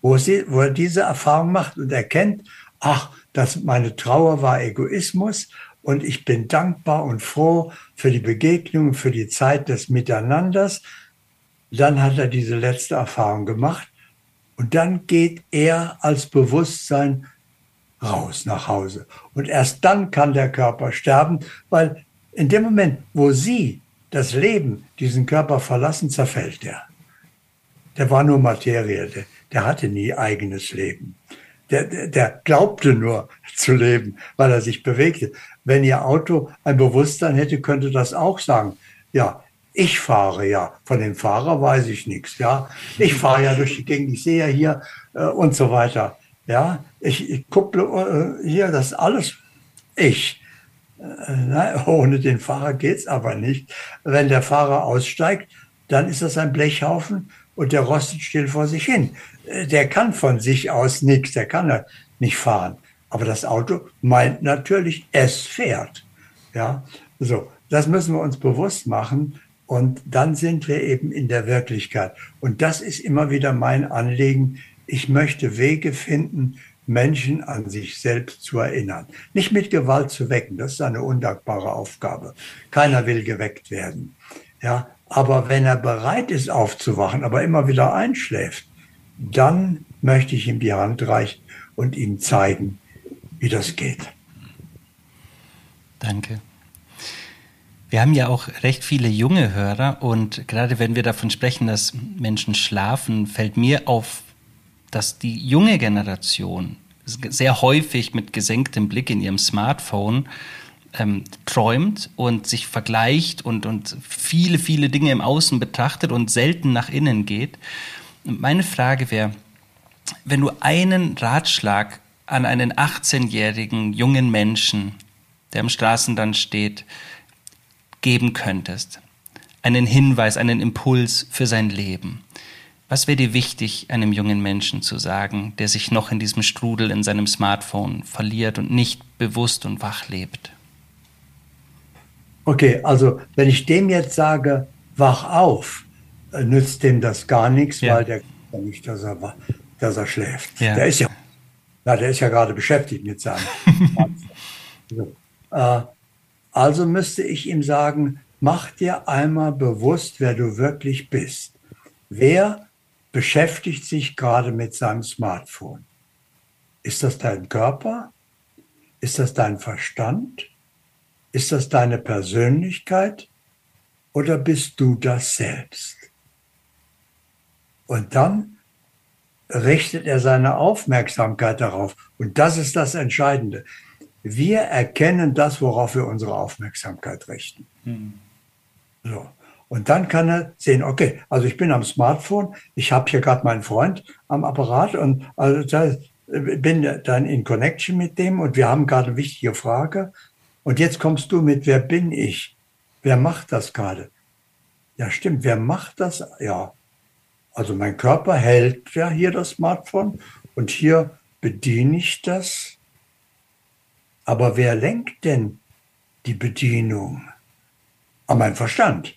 wo, sie, wo er diese Erfahrung macht und erkennt, ach, dass meine Trauer war Egoismus und ich bin dankbar und froh für die Begegnung, für die Zeit des Miteinanders, dann hat er diese letzte Erfahrung gemacht und dann geht er als Bewusstsein raus nach Hause. Und erst dann kann der Körper sterben, weil in dem Moment, wo Sie das Leben, diesen Körper verlassen, zerfällt der. Der war nur Materie, der, der hatte nie eigenes Leben. Der, der, der glaubte nur zu leben, weil er sich bewegte. Wenn Ihr Auto ein Bewusstsein hätte, könnte das auch sagen. Ja, ich fahre ja, von dem Fahrer weiß ich nichts. Ja, ich fahre ja durch die Gegend, ich sehe ja hier äh, und so weiter. Ja, ich, ich kupple äh, hier das alles ich. Äh, nein, ohne den Fahrer geht's aber nicht. Wenn der Fahrer aussteigt, dann ist das ein Blechhaufen und der rostet still vor sich hin. Äh, der kann von sich aus nichts, der kann nicht fahren. Aber das Auto meint natürlich, es fährt. Ja, so, das müssen wir uns bewusst machen und dann sind wir eben in der Wirklichkeit. Und das ist immer wieder mein Anliegen. Ich möchte Wege finden, Menschen an sich selbst zu erinnern. Nicht mit Gewalt zu wecken, das ist eine undankbare Aufgabe. Keiner will geweckt werden. Ja, aber wenn er bereit ist aufzuwachen, aber immer wieder einschläft, dann möchte ich ihm die Hand reichen und ihm zeigen, wie das geht. Danke. Wir haben ja auch recht viele junge Hörer und gerade wenn wir davon sprechen, dass Menschen schlafen, fällt mir auf, dass die junge Generation sehr häufig mit gesenktem Blick in ihrem Smartphone ähm, träumt und sich vergleicht und, und viele, viele Dinge im Außen betrachtet und selten nach innen geht. Meine Frage wäre, wenn du einen Ratschlag an einen 18-jährigen jungen Menschen, der am Straßenrand steht, geben könntest, einen Hinweis, einen Impuls für sein Leben, was wäre dir wichtig, einem jungen Menschen zu sagen, der sich noch in diesem Strudel in seinem Smartphone verliert und nicht bewusst und wach lebt? Okay, also wenn ich dem jetzt sage, wach auf, äh, nützt dem das gar nichts, ja. weil der ja nicht, dass er, dass er schläft. Ja. Der ist ja, ja, der ist ja gerade beschäftigt mit seinem. so. äh, also müsste ich ihm sagen, mach dir einmal bewusst, wer du wirklich bist. Wer beschäftigt sich gerade mit seinem Smartphone. Ist das dein Körper? Ist das dein Verstand? Ist das deine Persönlichkeit? Oder bist du das selbst? Und dann richtet er seine Aufmerksamkeit darauf. Und das ist das Entscheidende. Wir erkennen das, worauf wir unsere Aufmerksamkeit richten. Hm. So. Und dann kann er sehen, okay, also ich bin am Smartphone, ich habe hier gerade meinen Freund am Apparat und also da, bin dann in Connection mit dem und wir haben gerade eine wichtige Frage. Und jetzt kommst du mit, wer bin ich? Wer macht das gerade? Ja, stimmt, wer macht das? Ja, also mein Körper hält ja hier das Smartphone und hier bediene ich das. Aber wer lenkt denn die Bedienung? Ah, mein Verstand.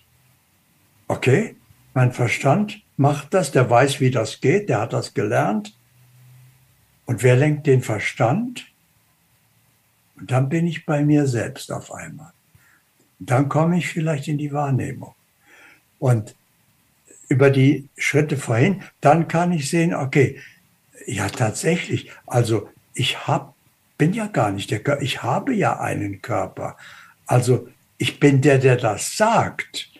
Okay, mein Verstand macht das, der weiß, wie das geht, der hat das gelernt. Und wer lenkt den Verstand? Und dann bin ich bei mir selbst auf einmal. Und dann komme ich vielleicht in die Wahrnehmung. Und über die Schritte vorhin, dann kann ich sehen, okay, ja tatsächlich, also ich hab, bin ja gar nicht der Körper, ich habe ja einen Körper. Also ich bin der, der das sagt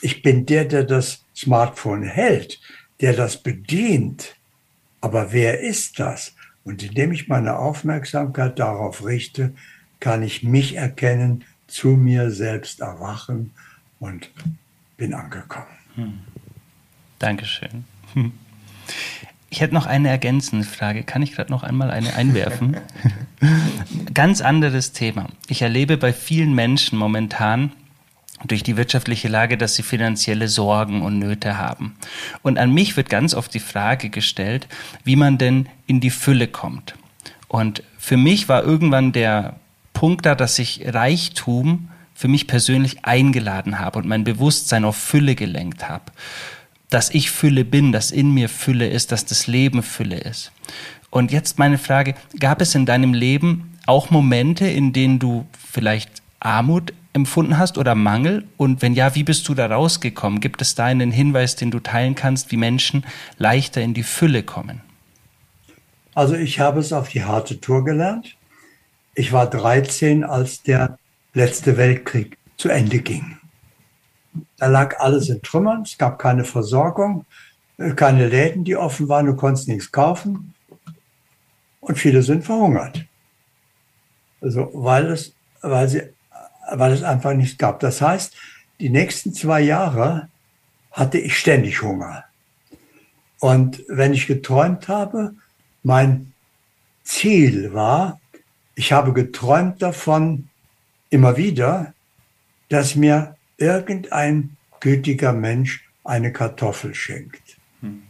ich bin der, der das Smartphone hält, der das bedient. Aber wer ist das? Und indem ich meine Aufmerksamkeit darauf richte, kann ich mich erkennen, zu mir selbst erwachen und bin angekommen. Hm. Dankeschön. Ich hätte noch eine ergänzende Frage. Kann ich gerade noch einmal eine einwerfen? Ganz anderes Thema. Ich erlebe bei vielen Menschen momentan, durch die wirtschaftliche Lage, dass sie finanzielle Sorgen und Nöte haben. Und an mich wird ganz oft die Frage gestellt, wie man denn in die Fülle kommt. Und für mich war irgendwann der Punkt da, dass ich Reichtum für mich persönlich eingeladen habe und mein Bewusstsein auf Fülle gelenkt habe. Dass ich Fülle bin, dass in mir Fülle ist, dass das Leben Fülle ist. Und jetzt meine Frage, gab es in deinem Leben auch Momente, in denen du vielleicht Armut empfunden hast oder Mangel? Und wenn ja, wie bist du da rausgekommen? Gibt es da einen Hinweis, den du teilen kannst, wie Menschen leichter in die Fülle kommen? Also ich habe es auf die harte Tour gelernt. Ich war 13, als der letzte Weltkrieg zu Ende ging. Da lag alles in Trümmern, es gab keine Versorgung, äh, keine Läden, die offen waren, du konntest nichts kaufen. Und viele sind verhungert. Also, weil, es, weil sie weil es einfach nichts gab. Das heißt, die nächsten zwei Jahre hatte ich ständig Hunger. Und wenn ich geträumt habe, mein Ziel war, ich habe geträumt davon immer wieder, dass mir irgendein gütiger Mensch eine Kartoffel schenkt. Hm.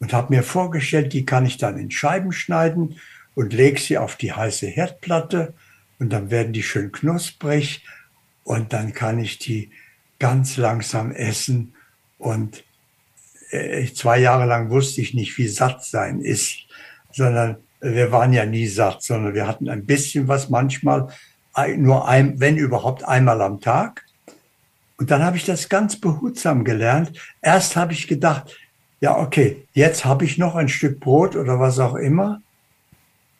Und habe mir vorgestellt, die kann ich dann in Scheiben schneiden und lege sie auf die heiße Herdplatte und dann werden die schön knusprig und dann kann ich die ganz langsam essen und äh, zwei Jahre lang wusste ich nicht, wie satt sein ist, sondern wir waren ja nie satt, sondern wir hatten ein bisschen was manchmal, nur ein, wenn überhaupt einmal am Tag. Und dann habe ich das ganz behutsam gelernt. Erst habe ich gedacht, ja, okay, jetzt habe ich noch ein Stück Brot oder was auch immer.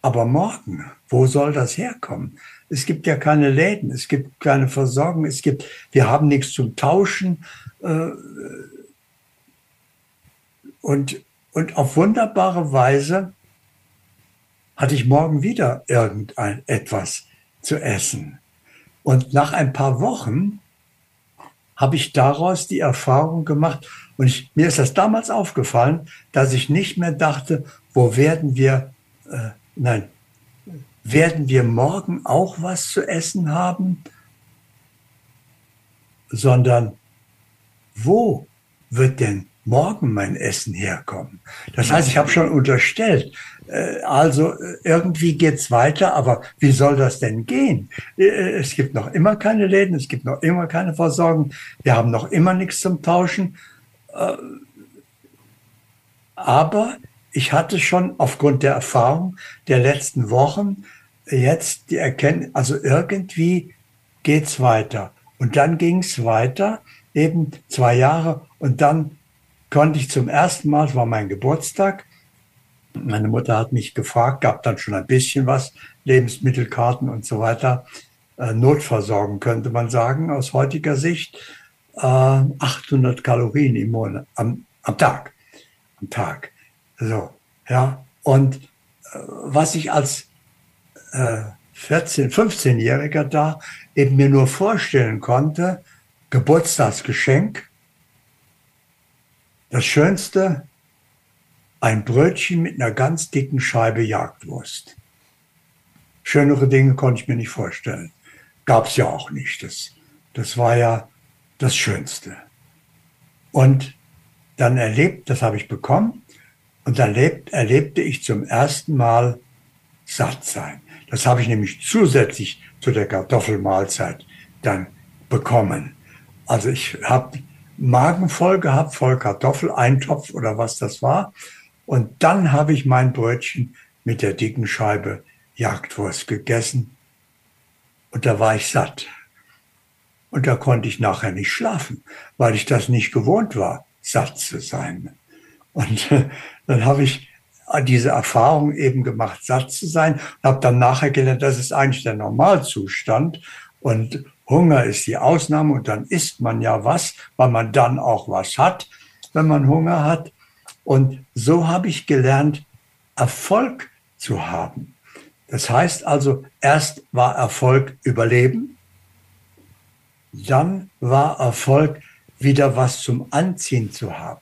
Aber morgen, wo soll das herkommen? Es gibt ja keine Läden, es gibt keine Versorgung, es gibt, wir haben nichts zum Tauschen. Äh, und, und auf wunderbare Weise hatte ich morgen wieder irgendein etwas zu essen. Und nach ein paar Wochen habe ich daraus die Erfahrung gemacht, und ich, mir ist das damals aufgefallen, dass ich nicht mehr dachte, wo werden wir, äh, nein, werden wir morgen auch was zu essen haben, sondern wo wird denn morgen mein Essen herkommen? Das heißt, ich habe schon unterstellt, äh, also äh, irgendwie geht's weiter, aber wie soll das denn gehen? Äh, es gibt noch immer keine Läden, es gibt noch immer keine Versorgung, wir haben noch immer nichts zum Tauschen. Aber ich hatte schon aufgrund der Erfahrung der letzten Wochen jetzt die Erkenntnis, also irgendwie geht's weiter. Und dann ging's weiter, eben zwei Jahre, und dann konnte ich zum ersten Mal, es war mein Geburtstag, meine Mutter hat mich gefragt, gab dann schon ein bisschen was, Lebensmittelkarten und so weiter, äh, Notversorgen könnte man sagen aus heutiger Sicht. Äh, 800 Kalorien im Monat, am, am Tag, am Tag. So, ja. Und äh, was ich als äh, 14, 15-Jähriger da eben mir nur vorstellen konnte, Geburtstagsgeschenk, das Schönste, ein Brötchen mit einer ganz dicken Scheibe Jagdwurst. Schönere Dinge konnte ich mir nicht vorstellen. Gab es ja auch nicht. Das, das war ja das Schönste. Und dann erlebt, das habe ich bekommen, und dann erlebt, erlebte ich zum ersten Mal satt sein. Das habe ich nämlich zusätzlich zu der Kartoffelmahlzeit dann bekommen. Also ich habe Magen voll gehabt, voll Kartoffel, Eintopf oder was das war. Und dann habe ich mein Brötchen mit der dicken Scheibe Jagdwurst gegessen. Und da war ich satt. Und da konnte ich nachher nicht schlafen, weil ich das nicht gewohnt war, satt zu sein. Und dann habe ich diese Erfahrung eben gemacht, satt zu sein. Und habe dann nachher gelernt, das ist eigentlich der Normalzustand. Und Hunger ist die Ausnahme. Und dann isst man ja was, weil man dann auch was hat, wenn man Hunger hat. Und so habe ich gelernt, Erfolg zu haben. Das heißt also, erst war Erfolg Überleben, dann war Erfolg wieder was zum Anziehen zu haben.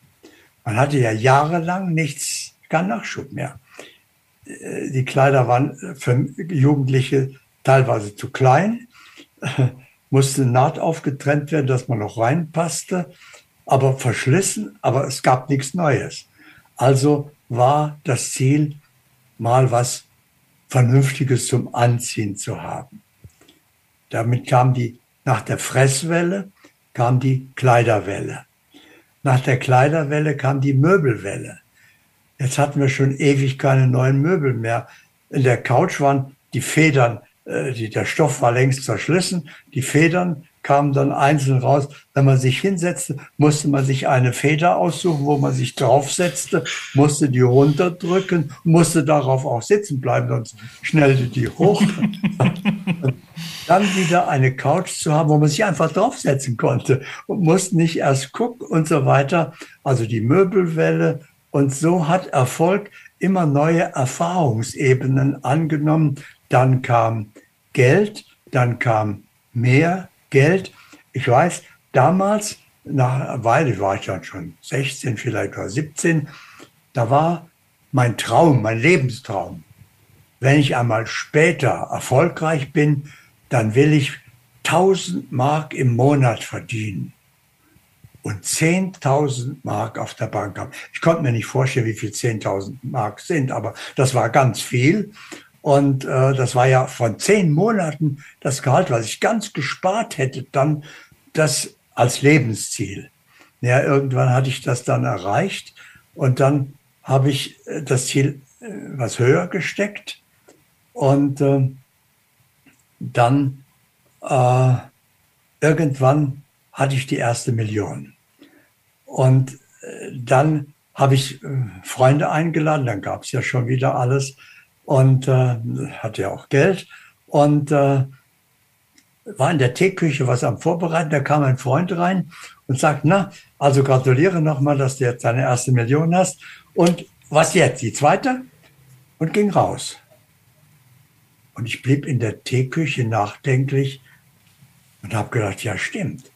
Man hatte ja jahrelang nichts, kein Nachschub mehr. Äh, die Kleider waren für Jugendliche teilweise zu klein, musste Naht aufgetrennt werden, dass man noch reinpasste, aber verschlissen, aber es gab nichts Neues. Also war das Ziel, mal was Vernünftiges zum Anziehen zu haben. Damit kam die, nach der Fresswelle kam die Kleiderwelle. Nach der Kleiderwelle kam die Möbelwelle. Jetzt hatten wir schon ewig keine neuen Möbel mehr. In der Couch waren die Federn, äh, die, der Stoff war längst zerschlissen, die Federn kamen dann einzeln raus. Wenn man sich hinsetzte, musste man sich eine Feder aussuchen, wo man sich draufsetzte, musste die runterdrücken, musste darauf auch sitzen bleiben, sonst schnellte die hoch. dann wieder eine Couch zu haben, wo man sich einfach draufsetzen konnte und musste nicht erst gucken und so weiter. Also die Möbelwelle. Und so hat Erfolg immer neue Erfahrungsebenen angenommen. Dann kam Geld, dann kam mehr Geld. Ich weiß, damals, nach einer Weile war ich dann schon 16, vielleicht oder 17, da war mein Traum, mein Lebenstraum. Wenn ich einmal später erfolgreich bin, dann will ich 1000 Mark im Monat verdienen und 10.000 Mark auf der Bank haben. Ich konnte mir nicht vorstellen, wie viel 10.000 Mark sind, aber das war ganz viel. Und äh, das war ja von zehn Monaten das Gehalt, was ich ganz gespart hätte, dann das als Lebensziel. Ja, irgendwann hatte ich das dann erreicht und dann habe ich äh, das Ziel äh, was höher gesteckt und äh, dann äh, irgendwann hatte ich die erste Million. Und äh, dann habe ich Freunde eingeladen, dann gab es ja schon wieder alles und äh, hatte ja auch Geld und äh, war in der Teeküche was am Vorbereiten, da kam ein Freund rein und sagt, na, also gratuliere nochmal, dass du jetzt deine erste Million hast und was jetzt, die zweite? Und ging raus. Und ich blieb in der Teeküche nachdenklich und habe gedacht, ja stimmt.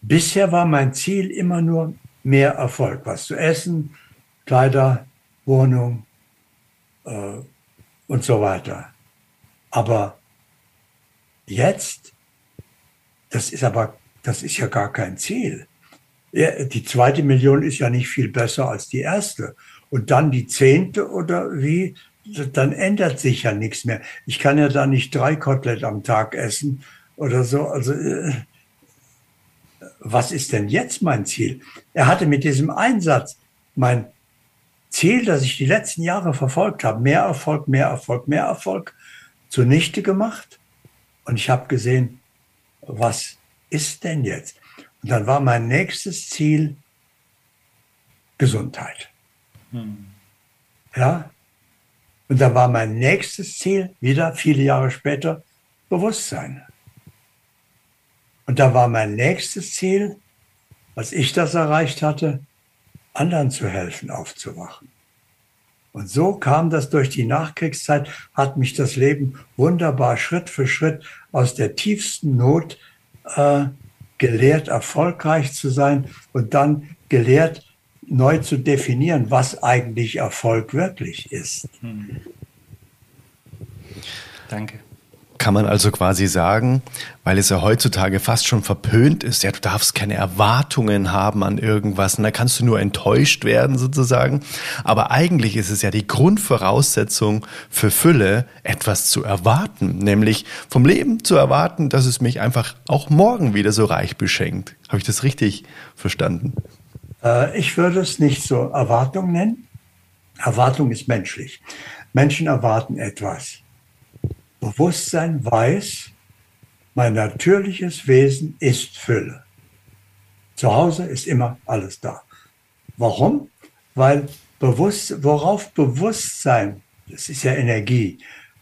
Bisher war mein Ziel immer nur mehr Erfolg, was zu essen, Kleider, Wohnung äh, und so weiter. Aber jetzt, das ist aber, das ist ja gar kein Ziel. Die zweite Million ist ja nicht viel besser als die erste. Und dann die zehnte oder wie, dann ändert sich ja nichts mehr. Ich kann ja da nicht drei Kotelett am Tag essen oder so. Also äh, was ist denn jetzt mein Ziel? Er hatte mit diesem Einsatz mein Ziel, das ich die letzten Jahre verfolgt habe, mehr Erfolg, mehr Erfolg, mehr Erfolg, zunichte gemacht. Und ich habe gesehen, was ist denn jetzt? Und dann war mein nächstes Ziel Gesundheit. Hm. Ja. Und dann war mein nächstes Ziel, wieder viele Jahre später, Bewusstsein. Und da war mein nächstes Ziel, als ich das erreicht hatte, anderen zu helfen, aufzuwachen. Und so kam das durch die Nachkriegszeit, hat mich das Leben wunderbar Schritt für Schritt aus der tiefsten Not äh, gelehrt, erfolgreich zu sein und dann gelehrt, neu zu definieren, was eigentlich Erfolg wirklich ist. Hm. Danke kann man also quasi sagen, weil es ja heutzutage fast schon verpönt ist, ja, du darfst keine Erwartungen haben an irgendwas und da kannst du nur enttäuscht werden sozusagen. Aber eigentlich ist es ja die Grundvoraussetzung für Fülle, etwas zu erwarten, nämlich vom Leben zu erwarten, dass es mich einfach auch morgen wieder so reich beschenkt. Habe ich das richtig verstanden? Äh, ich würde es nicht so Erwartung nennen. Erwartung ist menschlich. Menschen erwarten etwas. Bewusstsein weiß, mein natürliches Wesen ist Fülle. Zu Hause ist immer alles da. Warum? Weil bewusst, worauf Bewusstsein, das ist ja Energie,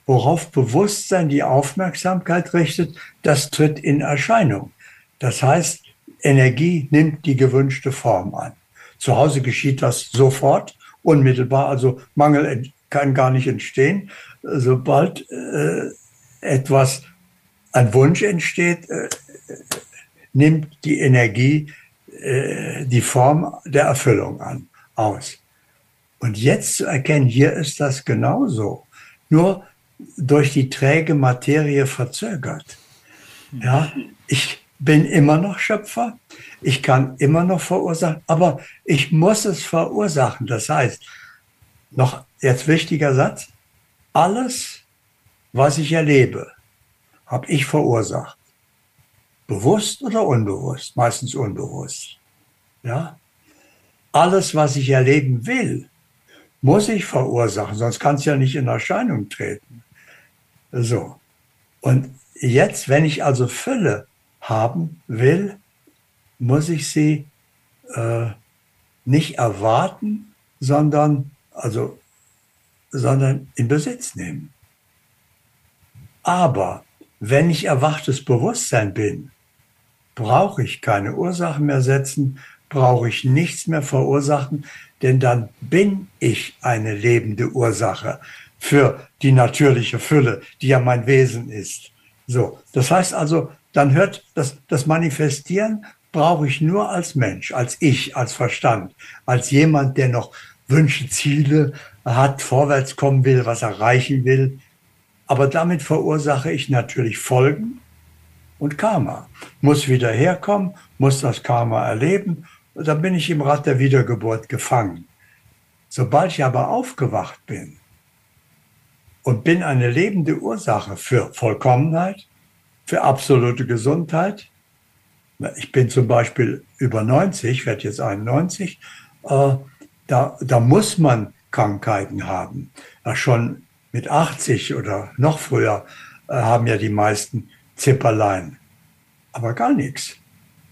worauf Bewusstsein die Aufmerksamkeit richtet, das tritt in Erscheinung. Das heißt, Energie nimmt die gewünschte Form an. Zu Hause geschieht das sofort, unmittelbar, also Mangel kann gar nicht entstehen, sobald äh, etwas, ein Wunsch entsteht, äh, nimmt die Energie äh, die Form der Erfüllung an, aus. Und jetzt zu erkennen, hier ist das genauso, nur durch die träge Materie verzögert. Ja, ich bin immer noch Schöpfer, ich kann immer noch verursachen, aber ich muss es verursachen. Das heißt, noch jetzt wichtiger Satz, alles, was ich erlebe, habe ich verursacht. Bewusst oder unbewusst? Meistens unbewusst. Ja? Alles, was ich erleben will, muss ich verursachen, sonst kann es ja nicht in Erscheinung treten. So. Und jetzt, wenn ich also Fülle haben will, muss ich sie äh, nicht erwarten, sondern also sondern in Besitz nehmen. Aber wenn ich erwachtes Bewusstsein bin, brauche ich keine Ursachen mehr setzen, brauche ich nichts mehr verursachen, denn dann bin ich eine lebende Ursache für die natürliche Fülle, die ja mein Wesen ist. So, das heißt also, dann hört das, das Manifestieren brauche ich nur als Mensch, als ich, als Verstand, als jemand, der noch Wünsche, Ziele hat, vorwärts kommen will, was erreichen will. Aber damit verursache ich natürlich Folgen und Karma. Muss wieder herkommen, muss das Karma erleben. Und dann bin ich im Rad der Wiedergeburt gefangen. Sobald ich aber aufgewacht bin und bin eine lebende Ursache für Vollkommenheit, für absolute Gesundheit. Ich bin zum Beispiel über 90, werde jetzt 91. Äh, da, da muss man Krankheiten haben. Ja, schon mit 80 oder noch früher äh, haben ja die meisten Zipperlein. Aber gar nichts.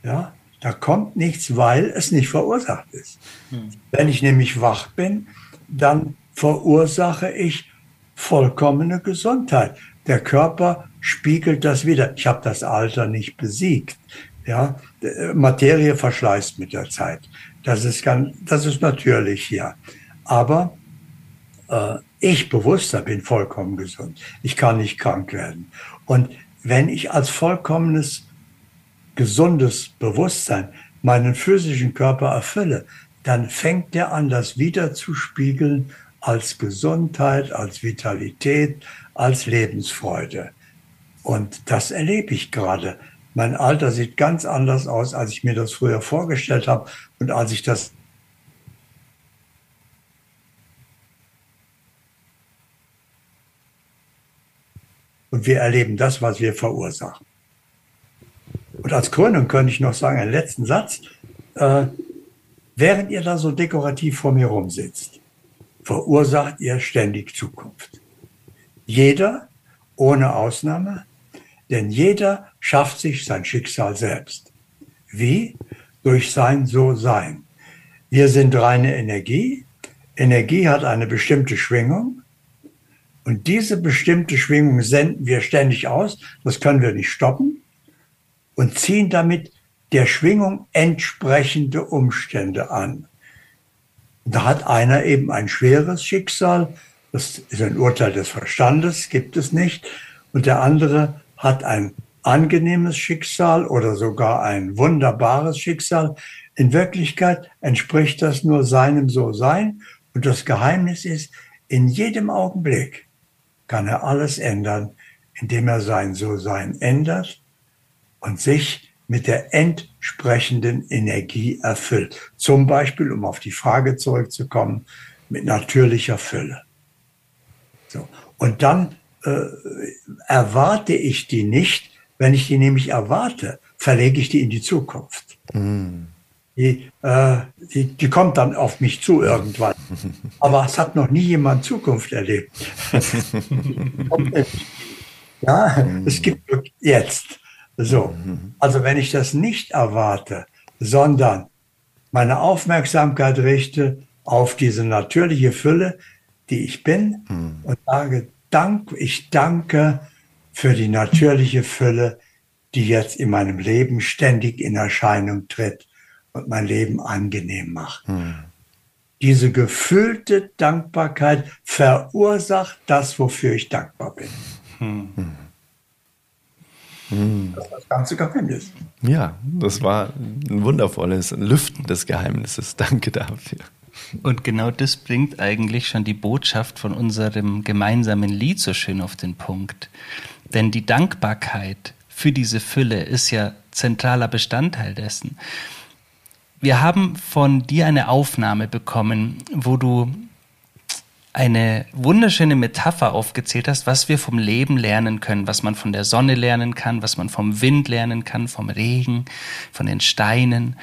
Ja, da kommt nichts, weil es nicht verursacht ist. Hm. Wenn ich nämlich wach bin, dann verursache ich vollkommene Gesundheit. Der Körper spiegelt das wieder. Ich habe das Alter nicht besiegt. Ja, Materie verschleißt mit der Zeit. Das ist ganz, das ist natürlich hier. Aber äh, ich Bewusster bin vollkommen gesund. Ich kann nicht krank werden. Und wenn ich als vollkommenes, gesundes Bewusstsein meinen physischen Körper erfülle, dann fängt er an, das wiederzuspiegeln als Gesundheit, als Vitalität, als Lebensfreude. Und das erlebe ich gerade. Mein Alter sieht ganz anders aus, als ich mir das früher vorgestellt habe und als ich das Und wir erleben das, was wir verursachen. Und als Krönung könnte ich noch sagen, einen letzten Satz. Äh, während ihr da so dekorativ vor mir rumsitzt, verursacht ihr ständig Zukunft. Jeder, ohne Ausnahme, denn jeder schafft sich sein Schicksal selbst. Wie? Durch sein So-Sein. Wir sind reine Energie. Energie hat eine bestimmte Schwingung. Und diese bestimmte Schwingung senden wir ständig aus. Das können wir nicht stoppen. Und ziehen damit der Schwingung entsprechende Umstände an. Da hat einer eben ein schweres Schicksal, das ist ein Urteil des Verstandes, gibt es nicht, und der andere hat ein angenehmes Schicksal oder sogar ein wunderbares Schicksal. In Wirklichkeit entspricht das nur seinem So-Sein und das Geheimnis ist, in jedem Augenblick kann er alles ändern, indem er sein So-Sein ändert und sich mit der entsprechenden Energie erfüllt. Zum Beispiel, um auf die Frage zurückzukommen, mit natürlicher Fülle. So. Und dann äh, erwarte ich die nicht. Wenn ich die nämlich erwarte, verlege ich die in die Zukunft. Mm. Die, äh, die, die kommt dann auf mich zu irgendwann. Aber es hat noch nie jemand Zukunft erlebt. ja, es gibt jetzt. So, also wenn ich das nicht erwarte, sondern meine Aufmerksamkeit richte auf diese natürliche Fülle, die ich bin mhm. und sage, Dank, ich danke für die natürliche Fülle, die jetzt in meinem Leben ständig in Erscheinung tritt und mein Leben angenehm macht. Mhm. Diese gefühlte Dankbarkeit verursacht das, wofür ich dankbar bin. Mhm. Hm. Das ist das ganze Geheimnis. Ja, das war ein wundervolles, Lüften des Geheimnisses. Danke dafür. Und genau das bringt eigentlich schon die Botschaft von unserem gemeinsamen Lied so schön auf den Punkt. Denn die Dankbarkeit für diese Fülle ist ja zentraler Bestandteil dessen. Wir haben von dir eine Aufnahme bekommen, wo du eine wunderschöne Metapher aufgezählt hast, was wir vom Leben lernen können, was man von der Sonne lernen kann, was man vom Wind lernen kann, vom Regen, von den Steinen.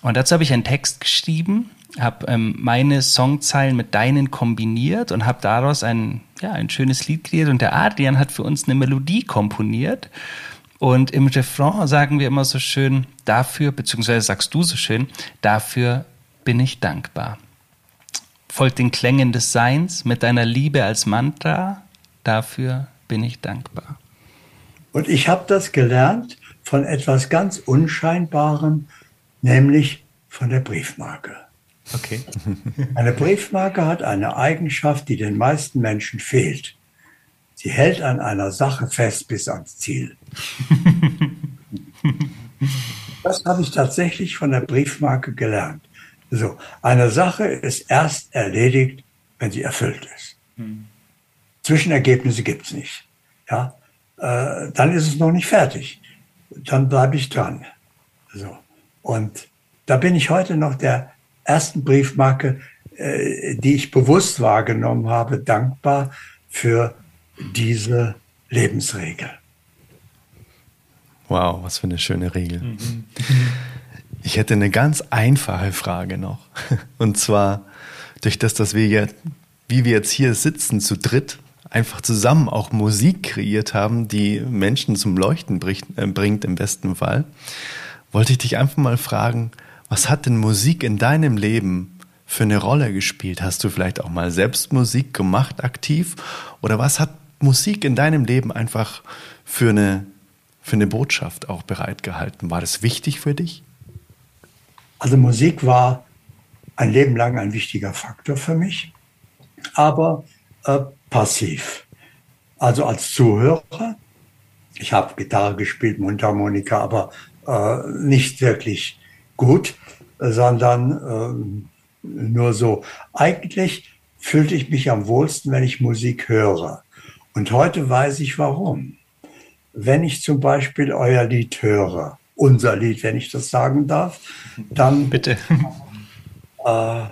Und dazu habe ich einen Text geschrieben, habe ähm, meine Songzeilen mit deinen kombiniert und habe daraus ein, ja, ein schönes Lied kreiert. Und der Adrian hat für uns eine Melodie komponiert. Und im Refrain sagen wir immer so schön, dafür, beziehungsweise sagst du so schön, dafür bin ich dankbar folgt den Klängen des Seins mit deiner Liebe als Mantra. Dafür bin ich dankbar. Und ich habe das gelernt von etwas ganz Unscheinbarem, nämlich von der Briefmarke. Okay. Eine Briefmarke hat eine Eigenschaft, die den meisten Menschen fehlt. Sie hält an einer Sache fest bis ans Ziel. das habe ich tatsächlich von der Briefmarke gelernt. So, eine Sache ist erst erledigt, wenn sie erfüllt ist. Hm. Zwischenergebnisse gibt es nicht. Ja, äh, dann ist es noch nicht fertig. Dann bleibe ich dran. So. Und da bin ich heute noch der ersten Briefmarke, äh, die ich bewusst wahrgenommen habe, dankbar für diese Lebensregel. Wow, was für eine schöne Regel. Mhm. Ich hätte eine ganz einfache Frage noch. Und zwar, durch das, dass wir jetzt, wie wir jetzt hier sitzen, zu dritt, einfach zusammen auch Musik kreiert haben, die Menschen zum Leuchten äh, bringt, im besten Fall, wollte ich dich einfach mal fragen, was hat denn Musik in deinem Leben für eine Rolle gespielt? Hast du vielleicht auch mal selbst Musik gemacht aktiv? Oder was hat Musik in deinem Leben einfach für eine, für eine Botschaft auch bereitgehalten? War das wichtig für dich? Also Musik war ein Leben lang ein wichtiger Faktor für mich, aber äh, passiv. Also als Zuhörer. Ich habe Gitarre gespielt, Mundharmonika, aber äh, nicht wirklich gut, sondern äh, nur so. Eigentlich fühlte ich mich am wohlsten, wenn ich Musik höre. Und heute weiß ich warum. Wenn ich zum Beispiel euer Lied höre, unser Lied, wenn ich das sagen darf, dann bitte äh,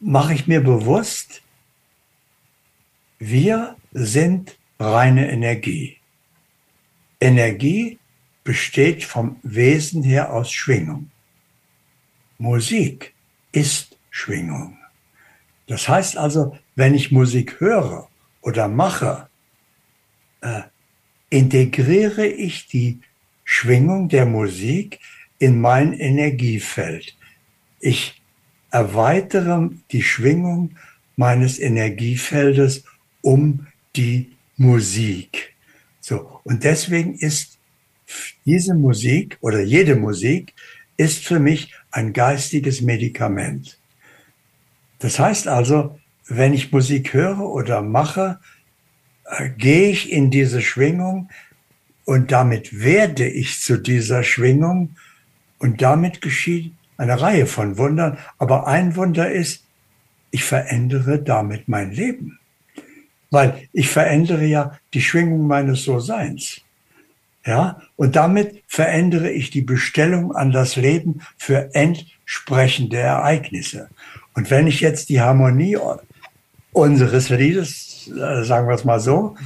mache ich mir bewusst, wir sind reine Energie. Energie besteht vom Wesen her aus Schwingung. Musik ist Schwingung. Das heißt also, wenn ich Musik höre oder mache, äh, integriere ich die Schwingung der Musik in mein Energiefeld. Ich erweitere die Schwingung meines Energiefeldes um die Musik. So. Und deswegen ist diese Musik oder jede Musik ist für mich ein geistiges Medikament. Das heißt also, wenn ich Musik höre oder mache, äh, gehe ich in diese Schwingung und damit werde ich zu dieser Schwingung und damit geschieht eine Reihe von Wundern. Aber ein Wunder ist, ich verändere damit mein Leben. Weil ich verändere ja die Schwingung meines So-Seins. Ja, und damit verändere ich die Bestellung an das Leben für entsprechende Ereignisse. Und wenn ich jetzt die Harmonie unseres Liedes, äh, sagen wir es mal so,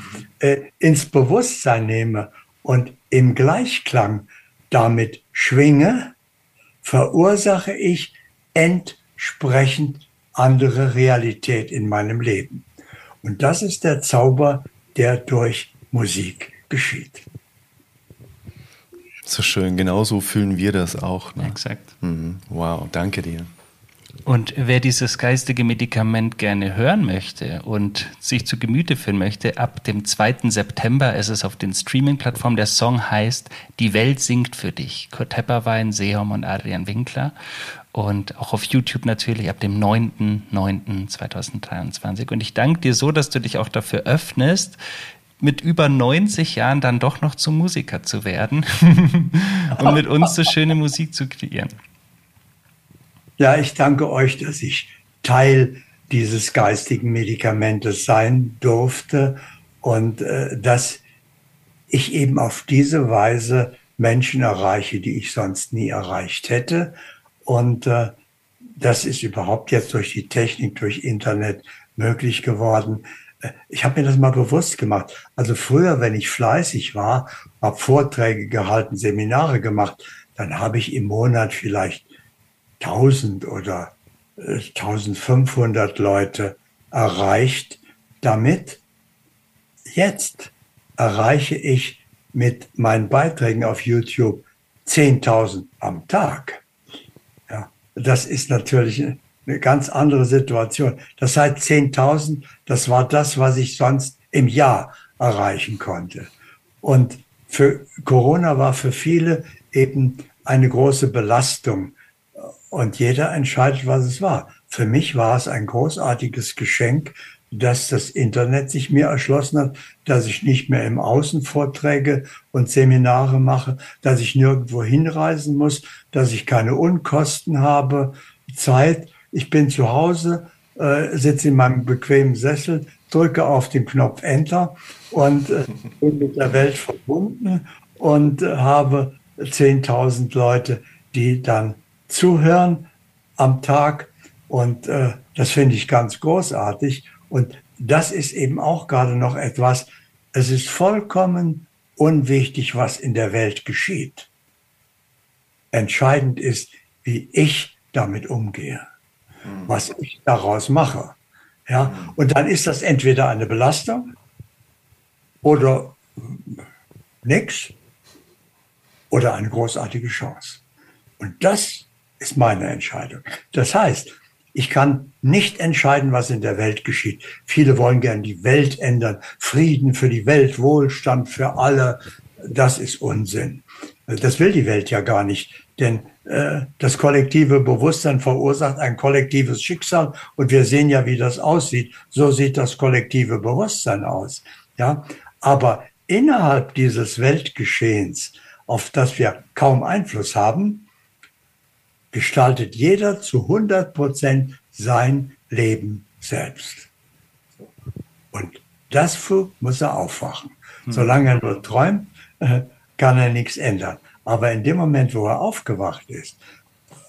äh, ins Bewusstsein nehme und im Gleichklang damit schwinge, verursache ich entsprechend andere Realität in meinem Leben. Und das ist der Zauber, der durch Musik geschieht. So schön, genauso fühlen wir das auch. Ne? Exakt. Mhm. Wow, danke dir. Und wer dieses geistige Medikament gerne hören möchte und sich zu Gemüte führen möchte, ab dem 2. September ist es auf den Streaming-Plattformen. Der Song heißt Die Welt singt für dich. Kurt Hepperwein, Seehom und Adrian Winkler. Und auch auf YouTube natürlich ab dem 9.9.2023. Und ich danke dir so, dass du dich auch dafür öffnest, mit über 90 Jahren dann doch noch zum Musiker zu werden und mit uns so schöne Musik zu kreieren. Ja, ich danke euch, dass ich Teil dieses geistigen Medikamentes sein durfte und äh, dass ich eben auf diese Weise Menschen erreiche, die ich sonst nie erreicht hätte. Und äh, das ist überhaupt jetzt durch die Technik, durch Internet möglich geworden. Ich habe mir das mal bewusst gemacht. Also früher, wenn ich fleißig war, habe Vorträge gehalten, Seminare gemacht, dann habe ich im Monat vielleicht 1000 oder 1500 äh, Leute erreicht. Damit jetzt erreiche ich mit meinen Beiträgen auf YouTube 10.000 am Tag. Ja, das ist natürlich eine ganz andere Situation. Das heißt, 10.000, das war das, was ich sonst im Jahr erreichen konnte. Und für Corona war für viele eben eine große Belastung, und jeder entscheidet, was es war. Für mich war es ein großartiges Geschenk, dass das Internet sich mir erschlossen hat, dass ich nicht mehr im Außen Vorträge und Seminare mache, dass ich nirgendwo hinreisen muss, dass ich keine Unkosten habe, Zeit. Ich bin zu Hause, äh, sitze in meinem bequemen Sessel, drücke auf den Knopf Enter und äh, bin mit der Welt verbunden und äh, habe 10.000 Leute, die dann zuhören am Tag. Und äh, das finde ich ganz großartig. Und das ist eben auch gerade noch etwas, Es ist vollkommen unwichtig, was in der Welt geschieht. Entscheidend ist, wie ich damit umgehe, was ich daraus mache. Ja, und dann ist das entweder eine Belastung oder nichts oder eine großartige Chance. Und das ist meine Entscheidung. Das heißt, ich kann nicht entscheiden, was in der Welt geschieht. Viele wollen gern die Welt ändern. Frieden für die Welt, Wohlstand für alle. Das ist Unsinn. Das will die Welt ja gar nicht. Denn äh, das kollektive Bewusstsein verursacht ein kollektives Schicksal. Und wir sehen ja, wie das aussieht. So sieht das kollektive Bewusstsein aus. Ja, aber innerhalb dieses Weltgeschehens, auf das wir kaum Einfluss haben, gestaltet jeder zu 100 Prozent sein Leben selbst. Und das muss er aufwachen. Hm. Solange er nur träumt, äh, kann er nichts ändern. Aber in dem Moment, wo er aufgewacht ist,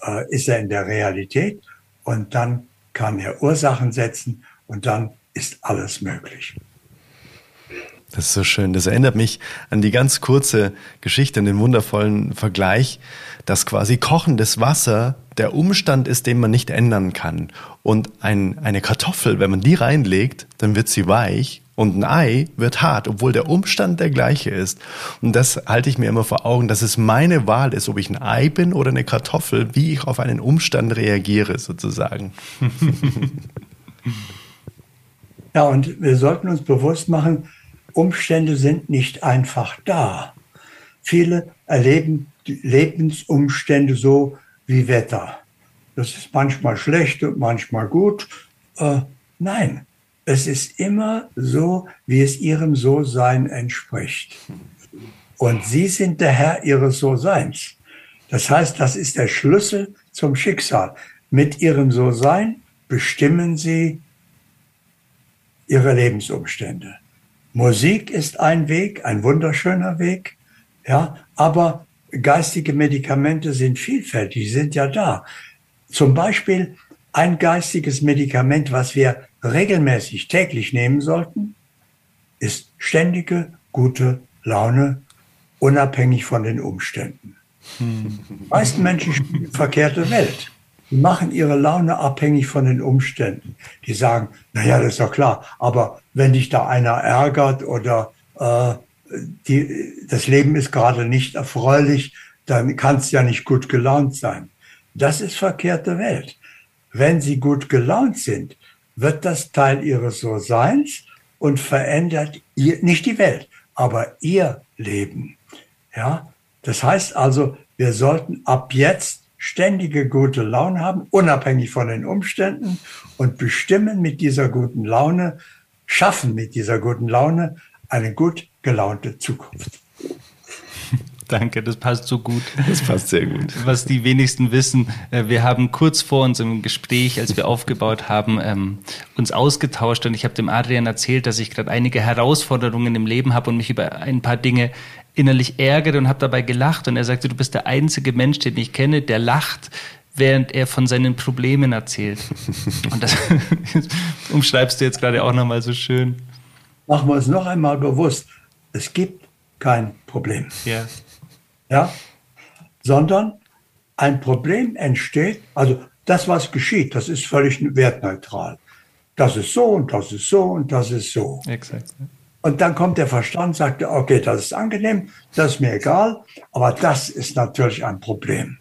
äh, ist er in der Realität und dann kann er Ursachen setzen und dann ist alles möglich. Das ist so schön. Das erinnert mich an die ganz kurze Geschichte, an den wundervollen Vergleich, dass quasi kochendes Wasser der Umstand ist, den man nicht ändern kann. Und ein, eine Kartoffel, wenn man die reinlegt, dann wird sie weich und ein Ei wird hart, obwohl der Umstand der gleiche ist. Und das halte ich mir immer vor Augen, dass es meine Wahl ist, ob ich ein Ei bin oder eine Kartoffel, wie ich auf einen Umstand reagiere, sozusagen. ja, und wir sollten uns bewusst machen, Umstände sind nicht einfach da. Viele erleben Lebensumstände so wie Wetter. Das ist manchmal schlecht und manchmal gut. Äh, nein, es ist immer so, wie es ihrem So-Sein entspricht. Und Sie sind der Herr Ihres So-Seins. Das heißt, das ist der Schlüssel zum Schicksal. Mit Ihrem So-Sein bestimmen Sie Ihre Lebensumstände. Musik ist ein Weg, ein wunderschöner Weg, ja, aber geistige Medikamente sind vielfältig, sind ja da. Zum Beispiel ein geistiges Medikament, was wir regelmäßig täglich nehmen sollten, ist ständige gute Laune, unabhängig von den Umständen. Hm. Die meisten Menschen spielen verkehrte Welt. Die machen ihre Laune abhängig von den Umständen. Die sagen, naja, das ist doch klar, aber wenn dich da einer ärgert oder äh, die, das Leben ist gerade nicht erfreulich, dann kannst du ja nicht gut gelaunt sein. Das ist verkehrte Welt. Wenn sie gut gelaunt sind, wird das Teil ihres So-Seins und verändert ihr, nicht die Welt, aber ihr Leben. Ja, das heißt also, wir sollten ab jetzt ständige gute Laune haben, unabhängig von den Umständen und bestimmen mit dieser guten Laune, schaffen mit dieser guten Laune eine gut gelaunte Zukunft. Danke, das passt so gut. Das passt sehr gut. Was die wenigsten wissen, äh, wir haben kurz vor uns im Gespräch, als wir aufgebaut haben, ähm, uns ausgetauscht und ich habe dem Adrian erzählt, dass ich gerade einige Herausforderungen im Leben habe und mich über ein paar Dinge innerlich ärgert und habe dabei gelacht. Und er sagte, du bist der einzige Mensch, den ich kenne, der lacht, während er von seinen Problemen erzählt. Und das umschreibst du jetzt gerade auch nochmal so schön. Machen wir uns noch einmal bewusst, es gibt kein Problem. Ja. Ja? Sondern ein Problem entsteht, also das, was geschieht, das ist völlig wertneutral. Das ist so und das ist so und das ist so. Exakt. Und dann kommt der Verstand, und sagt, okay, das ist angenehm, das ist mir egal, aber das ist natürlich ein Problem.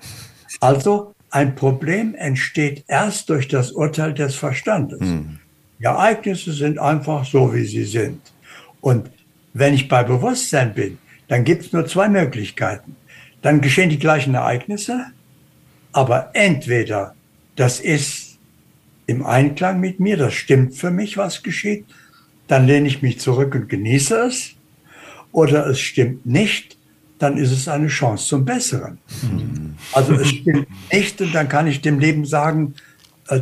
Also ein Problem entsteht erst durch das Urteil des Verstandes. Hm. Die Ereignisse sind einfach so, wie sie sind. Und wenn ich bei Bewusstsein bin, dann gibt es nur zwei Möglichkeiten. Dann geschehen die gleichen Ereignisse, aber entweder das ist im Einklang mit mir, das stimmt für mich, was geschieht, dann lehne ich mich zurück und genieße es. Oder es stimmt nicht, dann ist es eine Chance zum Besseren. Mhm. Also es stimmt nicht und dann kann ich dem Leben sagen, äh,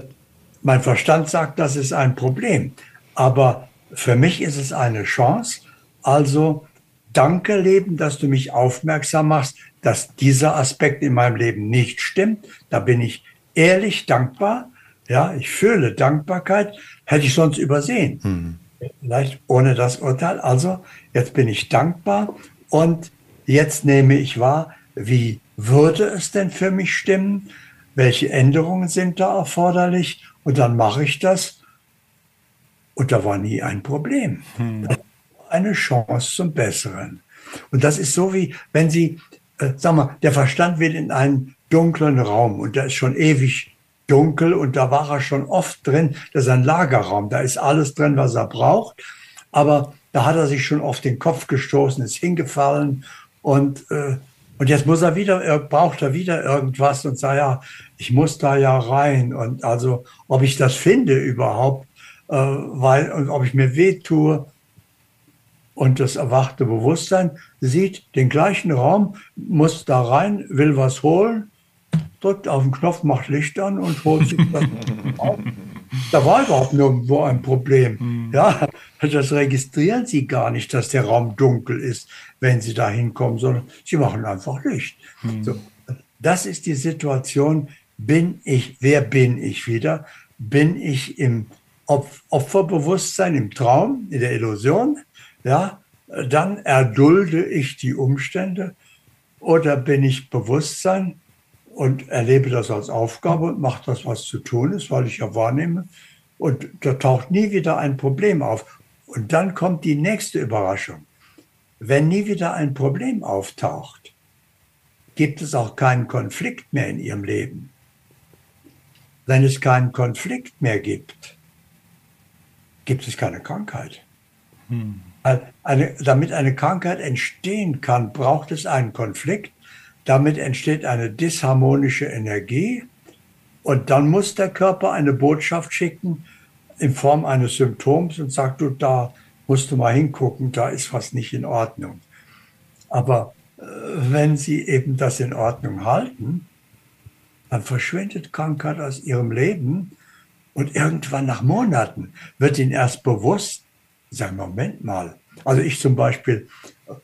mein Verstand sagt, das ist ein Problem. Aber für mich ist es eine Chance. Also danke Leben, dass du mich aufmerksam machst, dass dieser Aspekt in meinem Leben nicht stimmt. Da bin ich ehrlich dankbar. Ja, ich fühle Dankbarkeit, hätte ich sonst übersehen. Mhm. Vielleicht ohne das Urteil. Also, jetzt bin ich dankbar und jetzt nehme ich wahr, wie würde es denn für mich stimmen? Welche Änderungen sind da erforderlich? Und dann mache ich das. Und da war nie ein Problem. Hm. Eine Chance zum Besseren. Und das ist so wie, wenn Sie, äh, sag mal, der Verstand will in einen dunklen Raum und da ist schon ewig dunkel und da war er schon oft drin. Das ist ein Lagerraum, da ist alles drin, was er braucht. Aber da hat er sich schon auf den Kopf gestoßen, ist hingefallen und, äh, und jetzt muss er wieder, braucht er wieder irgendwas und sagt, ja, ich muss da ja rein. Und also, ob ich das finde überhaupt, äh, weil, und ob ich mir weh tue, und das erwachte Bewusstsein sieht den gleichen Raum, muss da rein, will was holen drückt auf den Knopf, macht Licht an und holt sich das auf. Da war überhaupt nirgendwo ein Problem. Mhm. Ja, das registrieren Sie gar nicht, dass der Raum dunkel ist, wenn Sie da hinkommen, sondern Sie machen einfach Licht. Mhm. So, das ist die Situation. Bin ich, wer bin ich wieder? Bin ich im Opferbewusstsein, im Traum, in der Illusion? Ja, dann erdulde ich die Umstände oder bin ich Bewusstsein? und erlebe das als Aufgabe und mache das, was zu tun ist, weil ich ja wahrnehme. Und da taucht nie wieder ein Problem auf. Und dann kommt die nächste Überraschung. Wenn nie wieder ein Problem auftaucht, gibt es auch keinen Konflikt mehr in ihrem Leben. Wenn es keinen Konflikt mehr gibt, gibt es keine Krankheit. Hm. Eine, damit eine Krankheit entstehen kann, braucht es einen Konflikt. Damit entsteht eine disharmonische Energie. Und dann muss der Körper eine Botschaft schicken in Form eines Symptoms und sagt, du, da musst du mal hingucken, da ist was nicht in Ordnung. Aber äh, wenn Sie eben das in Ordnung halten, dann verschwindet Krankheit aus Ihrem Leben. Und irgendwann nach Monaten wird Ihnen erst bewusst, sagen, Moment mal. Also ich zum Beispiel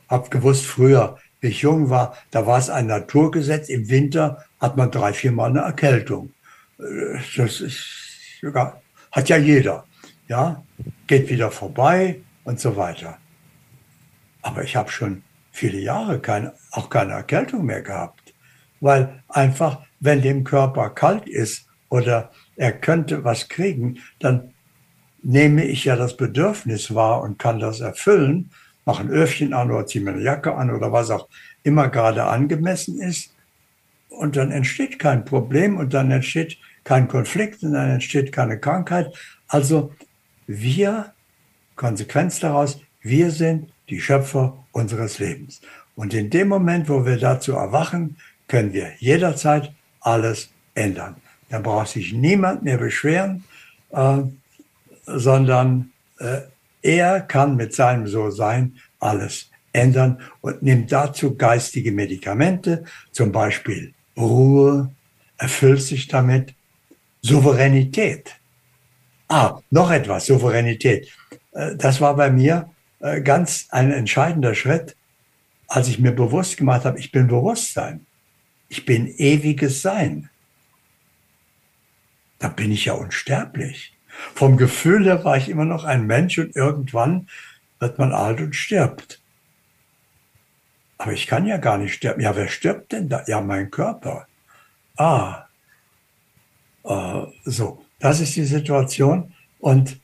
habe gewusst früher, wie ich jung war, da war es ein Naturgesetz. Im Winter hat man drei, vier Mal eine Erkältung. Äh, das ist, hat ja jeder. Ja, geht wieder vorbei und so weiter. Aber ich habe schon viele Jahre keine, auch keine Erkältung mehr gehabt, weil einfach, wenn dem Körper kalt ist oder er könnte was kriegen, dann nehme ich ja das Bedürfnis wahr und kann das erfüllen mache ein Öhrchen an oder ziehe mir eine Jacke an oder was auch immer gerade angemessen ist. Und dann entsteht kein Problem und dann entsteht kein Konflikt und dann entsteht keine Krankheit. Also wir, Konsequenz daraus, wir sind die Schöpfer unseres Lebens. Und in dem Moment, wo wir dazu erwachen, können wir jederzeit alles ändern. Da braucht sich niemand mehr beschweren, äh, sondern äh, er kann mit seinem So-Sein alles ändern und nimmt dazu geistige Medikamente, zum Beispiel Ruhe, erfüllt sich damit Souveränität. Ah, noch etwas, Souveränität. Äh, das war bei mir äh, ganz ein entscheidender Schritt, als ich mir bewusst gemacht habe, ich bin Bewusstsein. Ich bin ewiges Sein. Da bin ich ja unsterblich. Vom Gefühl her war ich immer noch ein Mensch und irgendwann wird man alt und stirbt. Aber ich kann ja gar nicht sterben. Ja, wer stirbt denn da? Ja, mein Körper. Ah, äh, so, das ist die Situation. Und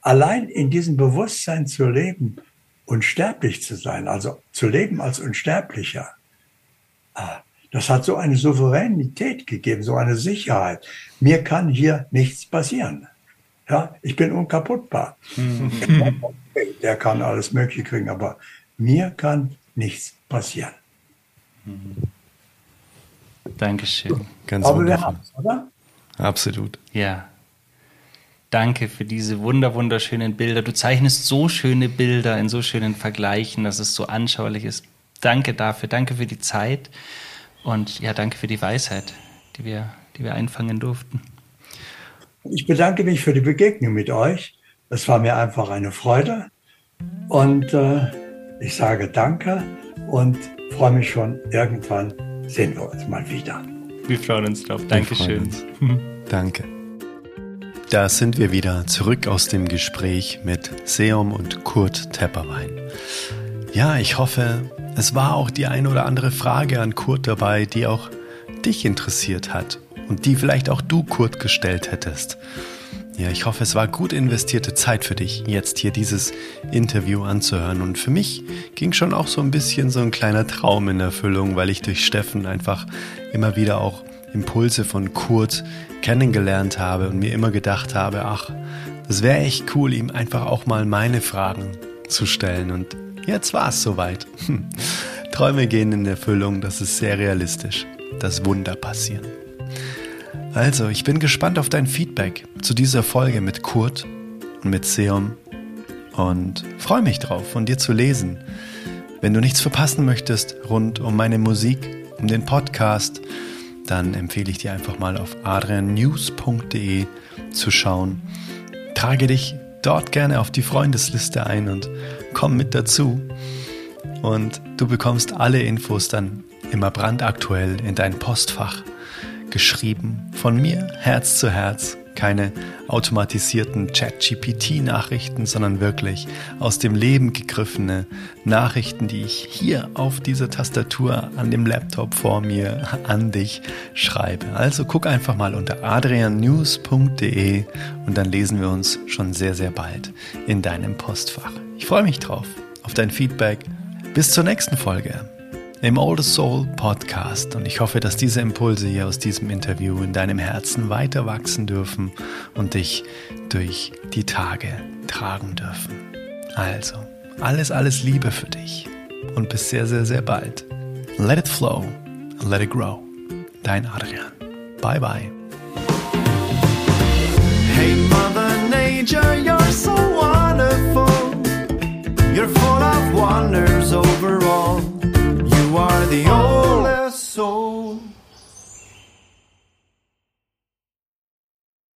allein in diesem Bewusstsein zu leben, unsterblich zu sein, also zu leben als Unsterblicher, ah, das hat so eine Souveränität gegeben, so eine Sicherheit. Mir kann hier nichts passieren. Ja, ich bin unkaputtbar. Mhm. Der kann alles Mögliche kriegen, aber mir kann nichts passieren. Mhm. Dankeschön. Ganz aber wundervoll. oder? Absolut. Ja. Danke für diese wunder wunderschönen Bilder. Du zeichnest so schöne Bilder in so schönen Vergleichen, dass es so anschaulich ist. Danke dafür. Danke für die Zeit und ja, danke für die Weisheit, die wir, die wir einfangen durften. Ich bedanke mich für die Begegnung mit euch. Es war mir einfach eine Freude. Und äh, ich sage Danke und freue mich schon, irgendwann sehen wir uns mal wieder. Wir freuen uns drauf. Dankeschön. Danke. Da sind wir wieder zurück aus dem Gespräch mit Seom und Kurt Tepperwein. Ja, ich hoffe, es war auch die ein oder andere Frage an Kurt dabei, die auch dich interessiert hat und die vielleicht auch du Kurt gestellt hättest. Ja, ich hoffe, es war gut investierte Zeit für dich, jetzt hier dieses Interview anzuhören. Und für mich ging schon auch so ein bisschen so ein kleiner Traum in Erfüllung, weil ich durch Steffen einfach immer wieder auch Impulse von Kurt kennengelernt habe und mir immer gedacht habe, ach, das wäre echt cool, ihm einfach auch mal meine Fragen zu stellen. Und jetzt war es soweit. Träume gehen in Erfüllung, das ist sehr realistisch, dass Wunder passieren. Also, ich bin gespannt auf dein Feedback zu dieser Folge mit Kurt und mit Seom und freue mich drauf, von dir zu lesen. Wenn du nichts verpassen möchtest rund um meine Musik, um den Podcast, dann empfehle ich dir einfach mal auf adriannews.de zu schauen. Trage dich dort gerne auf die Freundesliste ein und komm mit dazu. Und du bekommst alle Infos dann immer brandaktuell in dein Postfach geschrieben von mir, Herz zu Herz. Keine automatisierten Chat-GPT-Nachrichten, sondern wirklich aus dem Leben gegriffene Nachrichten, die ich hier auf dieser Tastatur an dem Laptop vor mir an dich schreibe. Also guck einfach mal unter adriannews.de und dann lesen wir uns schon sehr, sehr bald in deinem Postfach. Ich freue mich drauf, auf dein Feedback. Bis zur nächsten Folge im Old Soul Podcast und ich hoffe, dass diese Impulse hier aus diesem Interview in deinem Herzen weiter wachsen dürfen und dich durch die Tage tragen dürfen. Also, alles, alles Liebe für dich und bis sehr, sehr, sehr bald. Let it flow, let it grow. Dein Adrian. Bye, bye. Hey, Mother Nature, you're so wonderful. You're full of wonder.